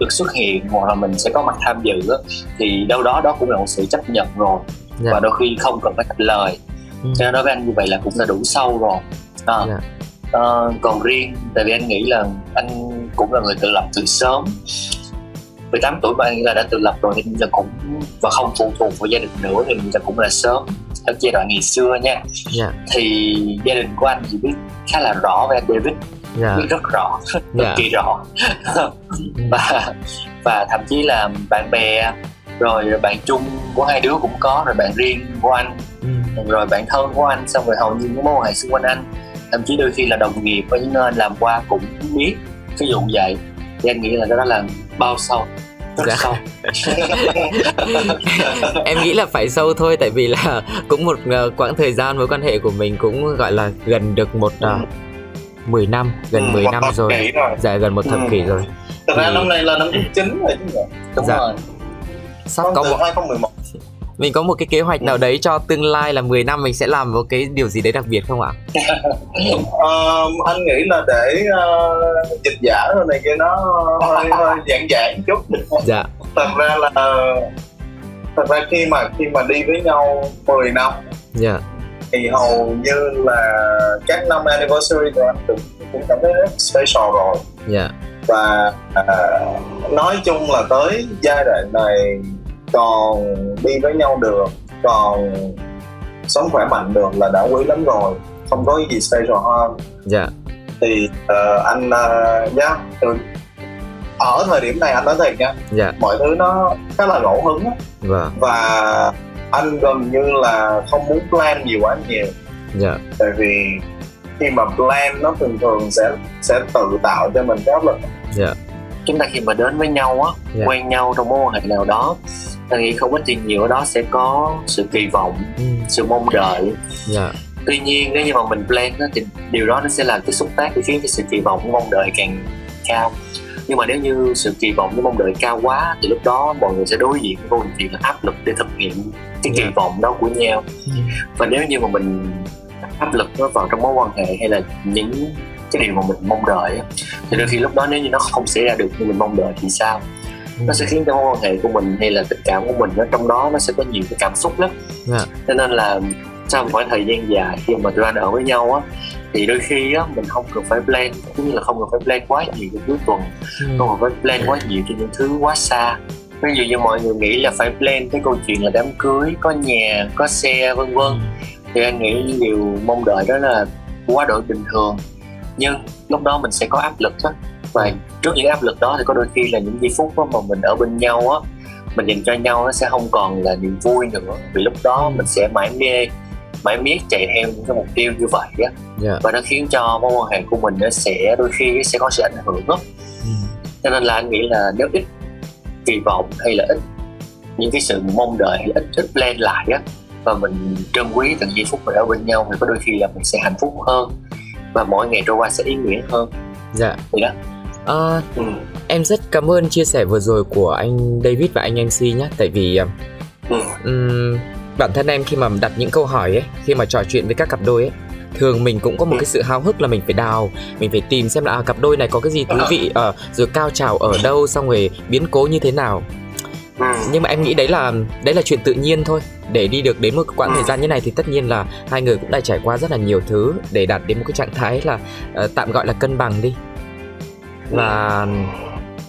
được xuất hiện hoặc là mình sẽ có mặt tham dự á, thì đâu đó đó cũng là một sự chấp nhận rồi Dạ. và đôi khi không cần phải thành lời Ừ. cho nên đối với anh như vậy là cũng là đủ sâu rồi à, Dạ. Ờ, còn riêng tại vì anh nghĩ là anh cũng là người tự lập từ sớm. 18 tuổi mà anh nghĩ là đã tự lập rồi thì là cũng và không phụ thuộc vào gia đình nữa thì là cũng là sớm. Theo giai đoạn ngày xưa nha dạ. thì gia đình của anh thì biết khá là rõ về anh David. Dạ. Biết rất rõ cực dạ kỳ rõ. Ừ. và và thậm chí là bạn bè rồi bạn chung của hai đứa cũng có rồi bạn riêng của anh Ừ. rồi bạn thân của anh xong rồi hầu như những mối quan hệ xung quanh anh thậm chí đôi khi là đồng nghiệp ở những nơi anh làm qua cũng biết ví dụ vậy thì anh nghĩ là đó là bao sâu rất Dạ. sâu em nghĩ là phải sâu thôi tại vì là cũng một ờ, quãng thời gian mối quan hệ của mình cũng gọi là gần được một uh, 10 năm gần Ừ, 10 một năm rồi rồi. dạ gần một thập Ừ. kỷ rồi Thật ra Thì- năm nay là năm thứ 9 rồi chứ nhỉ? đúng Dạ. rồi sắp có một 2011 mình có một cái kế hoạch nào đấy cho tương lai là 10 năm mình sẽ làm một cái điều gì đấy đặc biệt không ạ? Ờ, anh nghĩ là để uh, dịch giả rồi này kia nó hơi hơi giản giản chút. Dạ. Thật ra là thật ra khi mà khi mà đi với nhau 10 năm dạ. thì hầu như là các năm anniversary của anh cũng cũng cảm thấy rất special rồi. Dạ. Và à, nói chung là tới giai đoạn này còn đi với nhau được còn sống khỏe mạnh được là đã quý lắm rồi. Không có gì special hơn. Dạ. Thì ờ, anh uh, nhá từ ở thời điểm này anh nói thiệt nha. Dạ. Mọi thứ nó khá là ngẫu hứng á. vâng. Và anh gần như là không muốn plan gì quá nhiều. Dạ. Tại vì khi mà plan nó thường thường sẽ sẽ tự tạo cho mình cái áp lực. Dạ. Chúng ta khi mà đến với nhau á Dạ. quen nhau trong mối quan hệ nào đó anh nghĩ không ít thì nhiều ở đó sẽ có sự kỳ vọng ừ. sự mong đợi. Dạ. Tuy nhiên nếu như mà mình plan đó, thì điều đó nó sẽ là cái xúc tác khiến cái sự kỳ vọng mong đợi càng cao. Nhưng mà nếu như sự kỳ vọng với mong đợi cao quá thì lúc đó mọi người sẽ đối diện với câu chuyện là áp lực để thực hiện cái kỳ Dạ. vọng đó của nhau. Và nếu như mà mình áp lực nó vào trong mối quan hệ hay là những cái điều mà mình mong đợi thì đôi khi lúc đó nếu như nó không xảy ra được như mình mong đợi thì sao nó sẽ khiến cho mối quan hệ của mình hay là tình cảm của mình ở trong đó nó sẽ có nhiều cái cảm xúc lắm. Dạ. cho nên là sau một khoảng thời gian dài khi mà tụi anh ở với nhau á thì đôi khi á mình không cần phải plan cũng như là không cần phải plan quá nhiều cho cuối tuần Ừ. không cần phải plan quá nhiều cho những thứ quá xa. Ví dụ như mọi người nghĩ là phải plan cái câu chuyện là đám cưới có nhà có xe vân vân. Thì anh nghĩ những điều mong đợi đó là quá đổi bình thường. Nhưng lúc đó mình sẽ có áp lực á. Và trước những áp lực đó thì có đôi khi là những giây phút mà mình ở bên nhau á mình dành cho nhau nó sẽ không còn là niềm vui nữa vì lúc đó mình sẽ mãi mê mãi miết chạy theo những cái mục tiêu như vậy á Dạ. và nó khiến cho mối quan hệ của mình nó sẽ đôi khi sẽ có sự ảnh hưởng á Ừ. cho nên là anh nghĩ là nếu ít kỳ vọng hay là ít những cái sự mong đợi hay là ít ít plan lại á và mình trân quý từng giây phút mình ở bên nhau thì có đôi khi là mình sẽ hạnh phúc hơn và mỗi ngày trôi qua sẽ ý nghĩa hơn Dạ. thì đó Ừ. em rất cảm ơn chia sẻ vừa rồi của anh David và anh MC nhé tại vì Ừ. ừm, bản thân em khi mà đặt những câu hỏi ấy khi mà trò chuyện với các cặp đôi ấy thường mình cũng có một Ừ. cái sự háo hức là mình phải đào mình phải tìm xem là à, cặp đôi này có cái gì thú Ờ. vị ở rồi cao trào ở đâu xong rồi biến cố như thế nào nhưng mà em nghĩ đấy là đấy là chuyện tự nhiên thôi để đi được đến một quãng thời gian như này thì tất nhiên là hai người cũng đã trải qua rất là nhiều thứ để đạt đến một cái trạng thái là ờ, tạm gọi là cân bằng đi và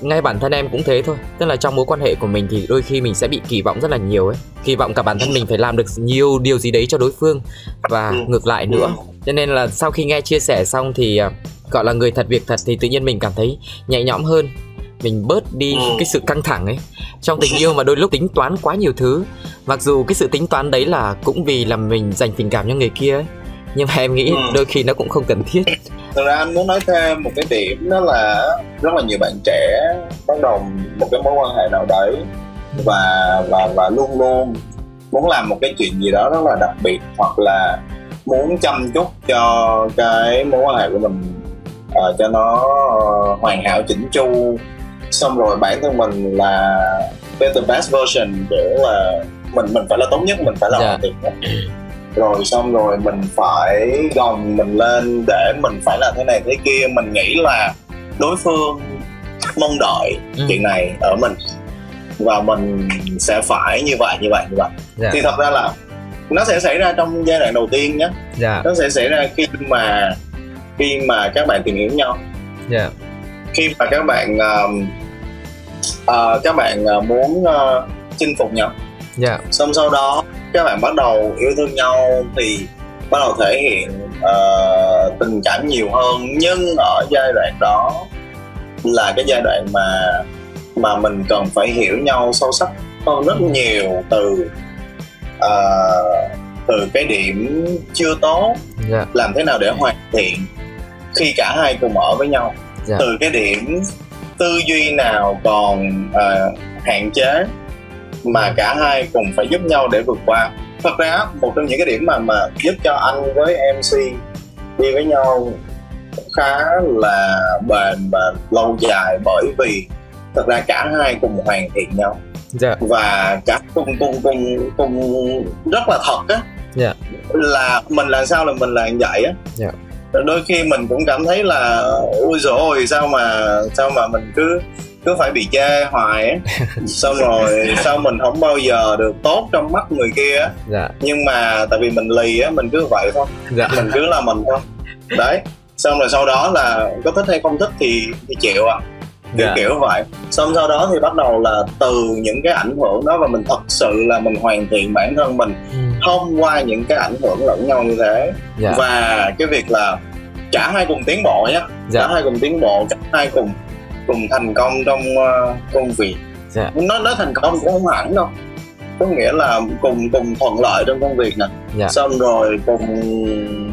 ngay bản thân em cũng thế thôi. Tức là trong mối quan hệ của mình thì đôi khi mình sẽ bị kỳ vọng rất là nhiều ấy. Kỳ vọng cả bản thân mình phải làm được nhiều điều gì đấy cho đối phương và Ừ. ngược lại nữa. Cho nên là sau khi nghe chia sẻ xong thì ờ, gọi là người thật việc thật thì tự nhiên mình cảm thấy nhẹ nhõm hơn. Mình bớt đi Ừ. cái sự căng thẳng ấy. Trong tình yêu mà đôi lúc tính toán quá nhiều thứ mặc dù cái sự tính toán đấy là cũng vì là mình dành tình cảm cho người kia ấy nhưng mà em nghĩ Ừ. đôi khi nó cũng không cần thiết thực ra anh muốn nói thêm một cái điểm đó là rất là nhiều bạn trẻ bắt đầu một cái mối quan hệ nào đấy và và và luôn luôn muốn làm một cái chuyện gì đó rất là đặc biệt hoặc là muốn chăm chút cho cái mối quan hệ của mình ờ, cho nó ờ, hoàn hảo chỉnh chu xong rồi bản thân mình là the best version để là mình mình phải là tốt nhất mình phải là Dạ. hoàn thiện rồi xong rồi mình phải gồng mình lên để mình phải là thế này thế kia. Mình nghĩ là đối phương mong đợi Ừ. chuyện này ở mình. Và mình sẽ phải như vậy như vậy như vậy. Dạ. thì thật ra là nó sẽ xảy ra trong giai đoạn đầu tiên nhé dạ. Nó sẽ xảy ra khi mà khi mà các bạn tìm hiểu nhau. Dạ. Khi mà các bạn um, ờ, các bạn ờ, muốn ờ, chinh phục nhau. Dạ. Xong sau đó các bạn bắt đầu yêu thương nhau thì bắt đầu thể hiện ờ, tình cảm nhiều hơn. Nhưng ở giai đoạn đó là cái giai đoạn mà mà mình cần phải hiểu nhau sâu sắc hơn rất nhiều từ ờ, từ cái điểm chưa tốt dạ. làm thế nào để hoàn thiện khi cả hai cùng ở với nhau. Dạ. từ cái điểm tư duy nào còn ờ, hạn chế mà cả hai cùng phải giúp nhau để vượt qua. Thật ra một trong những cái điểm mà mà giúp cho anh với mc đi với nhau khá là bền và lâu dài bởi vì thật ra cả hai cùng hoàn thiện nhau. Dạ. Và cả cùng cùng cùng cùng rất là thật á. Dạ. là mình là sao là mình là như vậy á. Dạ. đôi khi mình cũng cảm thấy là ôi rồi ôi sao mà sao mà mình cứ cứ phải bị chê hoài xong rồi sao mình không bao giờ được tốt trong mắt người kia á. Dạ. Nhưng mà tại vì mình lì á mình cứ vậy thôi. Dạ. Mình cứ là mình thôi. Đấy. Xong rồi sau đó là có thích hay không thích thì, thì chịu à kiểu Dạ. kiểu vậy. Xong sau đó thì bắt đầu là từ những cái ảnh hưởng đó và mình thật sự là mình hoàn thiện bản thân mình. Ừ. thông qua những cái ảnh hưởng lẫn nhau như thế. Dạ. Và cái việc là cả hai cùng tiến bộ nhé cả dạ hai cùng tiến bộ cả hai cùng cùng thành công trong ờ, công việc Dạ. nó nói thành công cũng không hẳn đâu có nghĩa là cùng cùng thuận lợi trong công việc nè Dạ. xong rồi cùng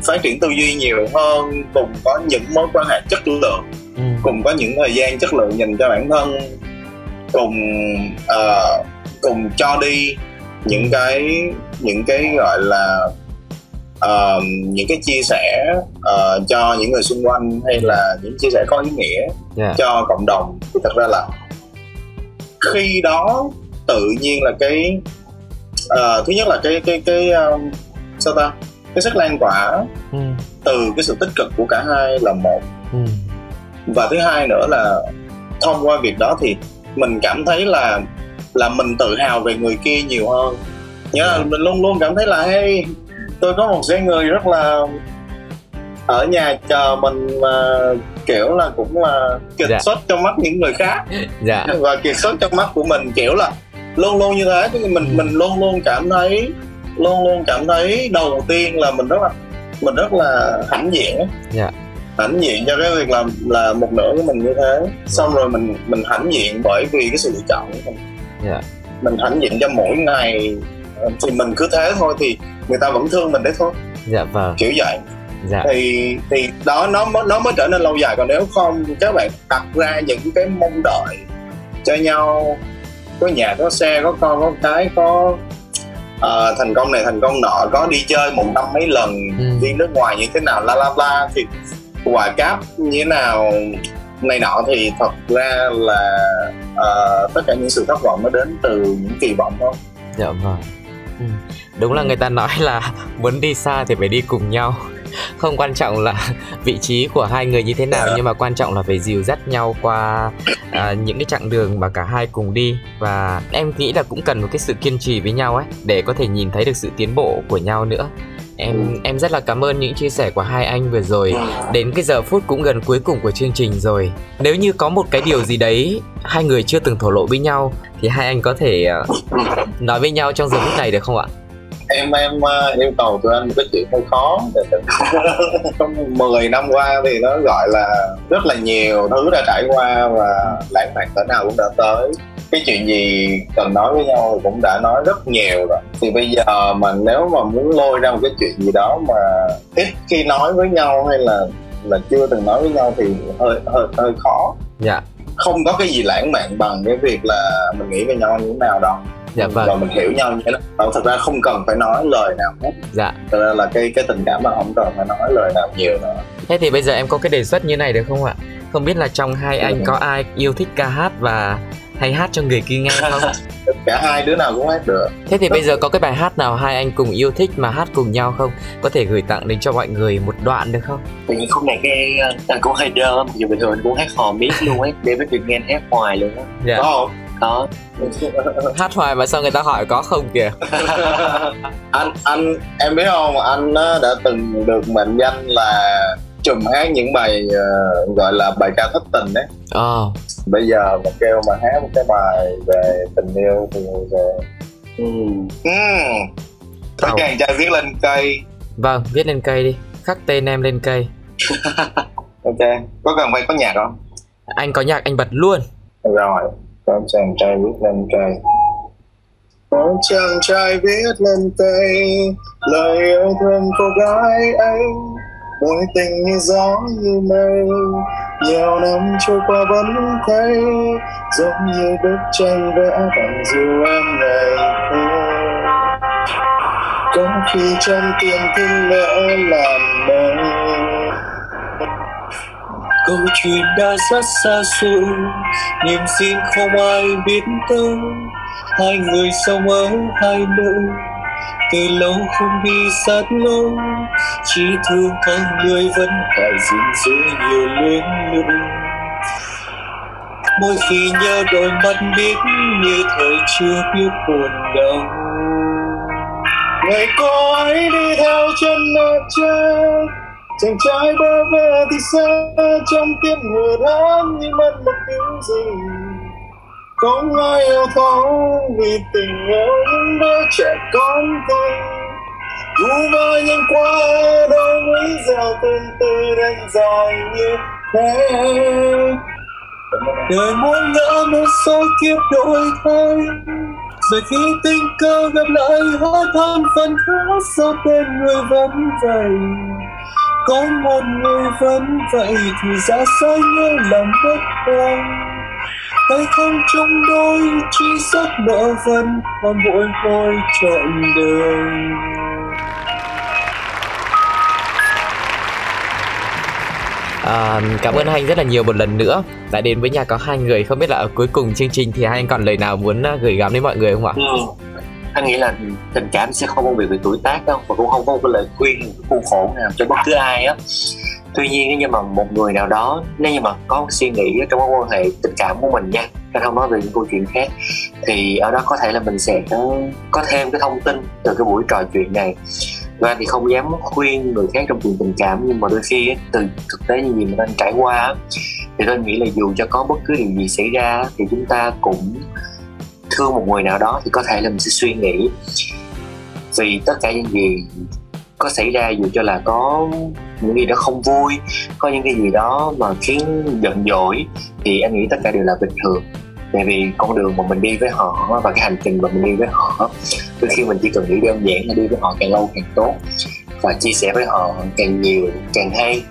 phát triển tư duy nhiều hơn cùng có những mối quan hệ chất lượng Ừ. cùng có những thời gian chất lượng dành cho bản thân cùng ờ, cùng cho đi những cái những cái gọi là uh, những cái chia sẻ uh, cho những người xung quanh hay là những chia sẻ có ý nghĩa yeah. cho cộng đồng thì thật ra là khi đó tự nhiên là cái uh, thứ nhất là cái cái cái um, sao ta cái sức lan tỏa ừ. từ cái sự tích cực của cả hai là một Ừ. và thứ hai nữa là thông qua việc đó thì mình cảm thấy là là mình tự hào về người kia nhiều hơn nhớ là mình luôn luôn cảm thấy là hey tôi có một số người rất là ở nhà chờ mình mà kiểu là cũng là kiệt Dạ. xuất trong mắt những người khác dạ và kiệt xuất trong mắt của mình kiểu là luôn luôn như thế tức mình mình luôn luôn cảm thấy luôn luôn cảm thấy đầu tiên là mình rất là mình rất là hãnh diện. Dạ. hãnh diện cho cái việc là là một nửa của mình như thế xong rồi mình mình hãnh diện bởi vì cái sự lựa chọn của mình Dạ. mình hãnh diện cho mỗi ngày thì mình cứ thế thôi thì người ta vẫn thương mình đấy thôi. Dạ vâng. Kiểu vậy. Dạ. Thì thì đó nó nó mới trở nên lâu dài. Còn nếu không các bạn đặt ra những cái mong đợi cho nhau. Có nhà có xe có con có cái có ờ, thành công này thành công nọ có đi chơi một năm mấy lần Ừ. đi nước ngoài như thế nào la la la thì quả cáp như thế nào này nọ thì thật ra là ờ, tất cả những sự thất vọng nó đến từ những kỳ vọng thôi. Dạ vâng đúng là người ta nói là muốn đi xa thì phải đi cùng nhau. Không quan trọng là vị trí của hai người như thế nào nhưng mà quan trọng là phải dìu dắt nhau qua à, những cái chặng đường mà cả hai cùng đi. Và em nghĩ là cũng cần một cái sự kiên trì với nhau ấy để có thể nhìn thấy được sự tiến bộ của nhau nữa. Em em rất là cảm ơn những chia sẻ của hai anh vừa rồi. Đến cái giờ phút cũng gần cuối cùng của chương trình rồi. Nếu như có một cái điều gì đấy hai người chưa từng thổ lộ với nhau thì hai anh có thể à, nói với nhau trong giờ phút này được không ạ? Em em ờ, yêu cầu tụi anh một cái chuyện hơi khó. Trong 10 năm qua thì nó gọi là rất là nhiều thứ đã trải qua và lãng mạn cỡ nào cũng đã tới. Cái chuyện gì cần nói với nhau thì cũng đã nói rất nhiều rồi. Thì bây giờ mà nếu mà muốn lôi ra một cái chuyện gì đó mà ít khi nói với nhau hay là là chưa từng nói với nhau thì hơi hơi hơi khó. Dạ. Không có cái gì lãng mạn bằng cái việc là mình nghĩ về nhau như thế nào đâu dạ và vâng. mình hiểu nhau như thế Và thật ra không cần phải nói lời nào hết. Dạ. Thật ra là cái cái tình cảm mà không cần phải nói lời nào nhiều nữa. Thế thì bây giờ em có cái đề xuất như này được không ạ? Không biết là trong hai anh có ai yêu thích ca hát và hay hát cho người kia nghe không? Cả hai đứa nào cũng hát được. Thế thì bây giờ có cái bài hát nào hai anh cùng yêu thích mà hát cùng nhau không? Có thể gửi tặng đến cho mọi người một đoạn được không? Tự nhiên khúc này cái ờ, anh cũng hơi đơ dù bình thường anh cũng hát hò miết luôn ấy. David được nghe anh hát hoài luôn á. Dạ. Có không có hát hoài mà sao người ta hỏi có không kìa? Anh anh em biết không? Anh đã từng được mệnh danh là trùm hát những bài ờ, gọi là bài ca thất tình đấy. Ờ. Bây giờ mà kêu mà hát một cái bài về tình yêu thì về ừ. phải Ồ. chàng trai viết lên cây. Vâng viết lên cây đi. Khắc tên em lên cây. Ok. Có cần phải có nhạc không? Anh có nhạc anh bật luôn. Rồi con chàng trai viết lên cây có chàng trai viết lên cây lời yêu thương cô gái ấy, mối tình như gió như mây. Nhiều năm trôi qua vẫn thấy. Giống như bức tranh vẽ bằng dù em ngày thơ. Có khi trong tim thương lẽ làm mây câu chuyện đã rất xa xôi, niềm xin không ai biết tới. Hai người sống ở hai nơi từ lâu không đi sát lối. Chỉ thương con người vẫn phải gìn giữ nhiều luyến lưu mỗi khi nhớ đôi mắt biết như thời chưa biết buồn đau. Ngày có ấy đi theo chân nước chết chàng trai bơ vơ thì xa, trong tiếng mùa đám như mất một thứ gì. Không ai yêu thấu vì tình yêu những đứa trẻ con thôi Dù vơ nhanh qua đôi mấy dẻo tương từ đánh dài như thế. Đời muốn ngỡ một số kiếp đổi thay rồi khi tình cờ gặp lại, hóa thân phần khác sao tên người vẫn vậy có một người vẫn vậy thì ra sao như lòng bất quang tay không trong đôi chi sắc nợ vẫn và mỗi môi chọn đường. À, cảm ơn anh rất là nhiều một lần nữa. Đã đến với nhà có hai người không biết là ở cuối cùng chương trình thì anh còn lời nào muốn à, gửi gắm đến mọi người không ạ? Ừ anh nghĩ là tình cảm sẽ không phân biệt về tuổi tác đâu và cũng không có một cái lời khuyên một cái khuôn khổ nào cho bất cứ ai á. Tuy nhiên nếu như mà một người nào đó nếu như mà có suy nghĩ trong mối quan hệ tình cảm của mình nha anh không nói về những câu chuyện khác thì ở đó có thể là mình sẽ có, thêm cái thông tin từ cái buổi trò chuyện này. Và anh thì không dám khuyên người khác trong chuyện tình cảm nhưng mà đôi khi từ thực tế những gì mình đang trải qua á, thì tôi nghĩ là dù cho có bất cứ điều gì xảy ra thì chúng ta cũng thương một người nào đó thì có thể là mình sẽ suy nghĩ. Vì tất cả những gì có xảy ra dù cho là có những gì đó không vui, có những cái gì đó mà khiến giận dỗi, thì anh nghĩ tất cả đều là bình thường. Tại vì con đường mà mình đi với họ và cái hành trình mà mình đi với họ, đôi khi mình chỉ cần nghĩ đơn giản là đi với họ càng lâu càng tốt và chia sẻ với họ càng nhiều, càng hay.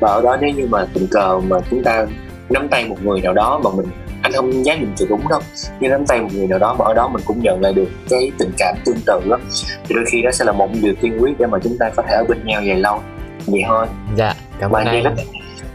Và ở đó nếu như mà tình cờ mà chúng ta nắm tay một người nào đó mà mình anh không dám dùng từ đúng đâu. Nhưng nắm tay một người nào đó mà ở đó mình cũng nhận lại được cái tình cảm tương tự đó thì đôi khi đó sẽ là một điều tiên quyết để mà chúng ta có thể ở bên nhau dài lâu. Vậy thôi. Dạ, cảm ơn anh.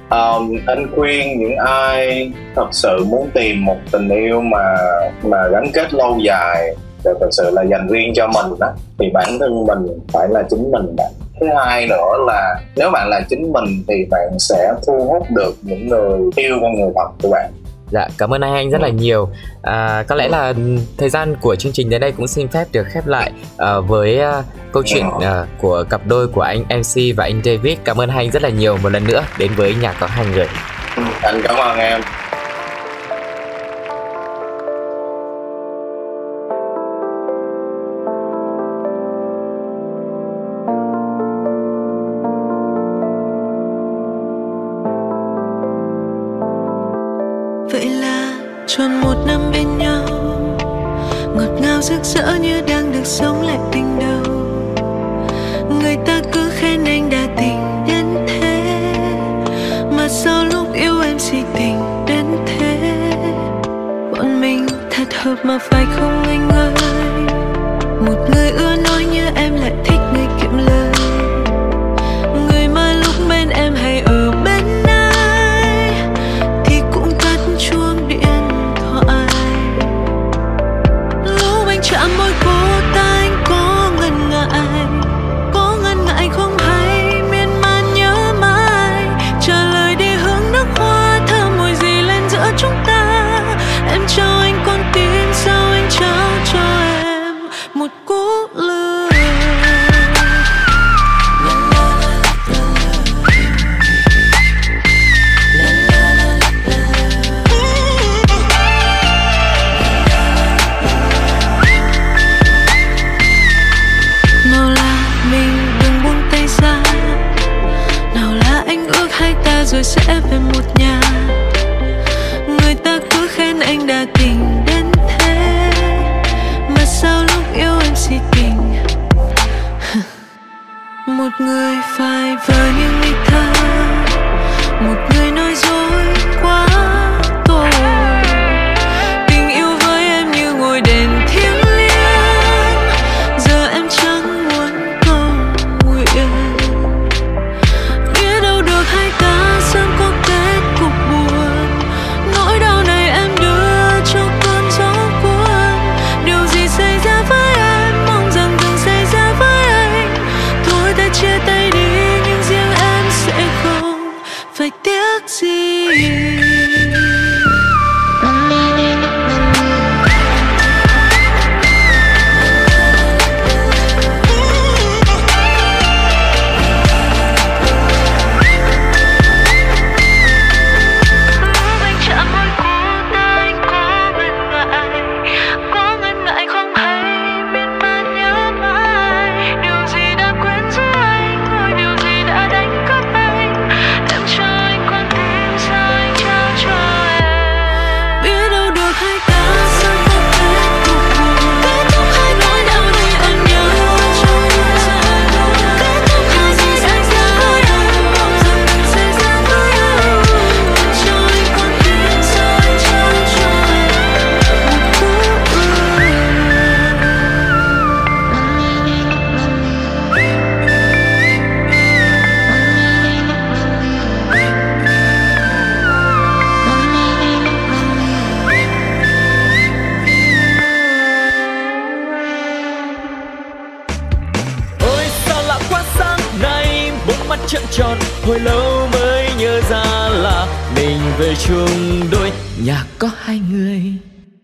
Um, anh khuyên những ai thật sự muốn tìm một tình yêu mà mà gắn kết lâu dài và thật sự là dành riêng cho mình đó thì bản thân mình phải là chính mình đã thứ hai nữa là nếu bạn là chính mình thì bạn sẽ thu hút được những người yêu con người thật của bạn Dạ, cảm ơn hai anh rất là nhiều. À, có lẽ là thời gian của chương trình đến đây cũng xin phép được khép lại à, với à, câu chuyện à, của cặp đôi của anh MC và anh David. Cảm ơn hai anh rất là nhiều một lần nữa đến với nhà có hai người. anh cảm ơn em thật hợp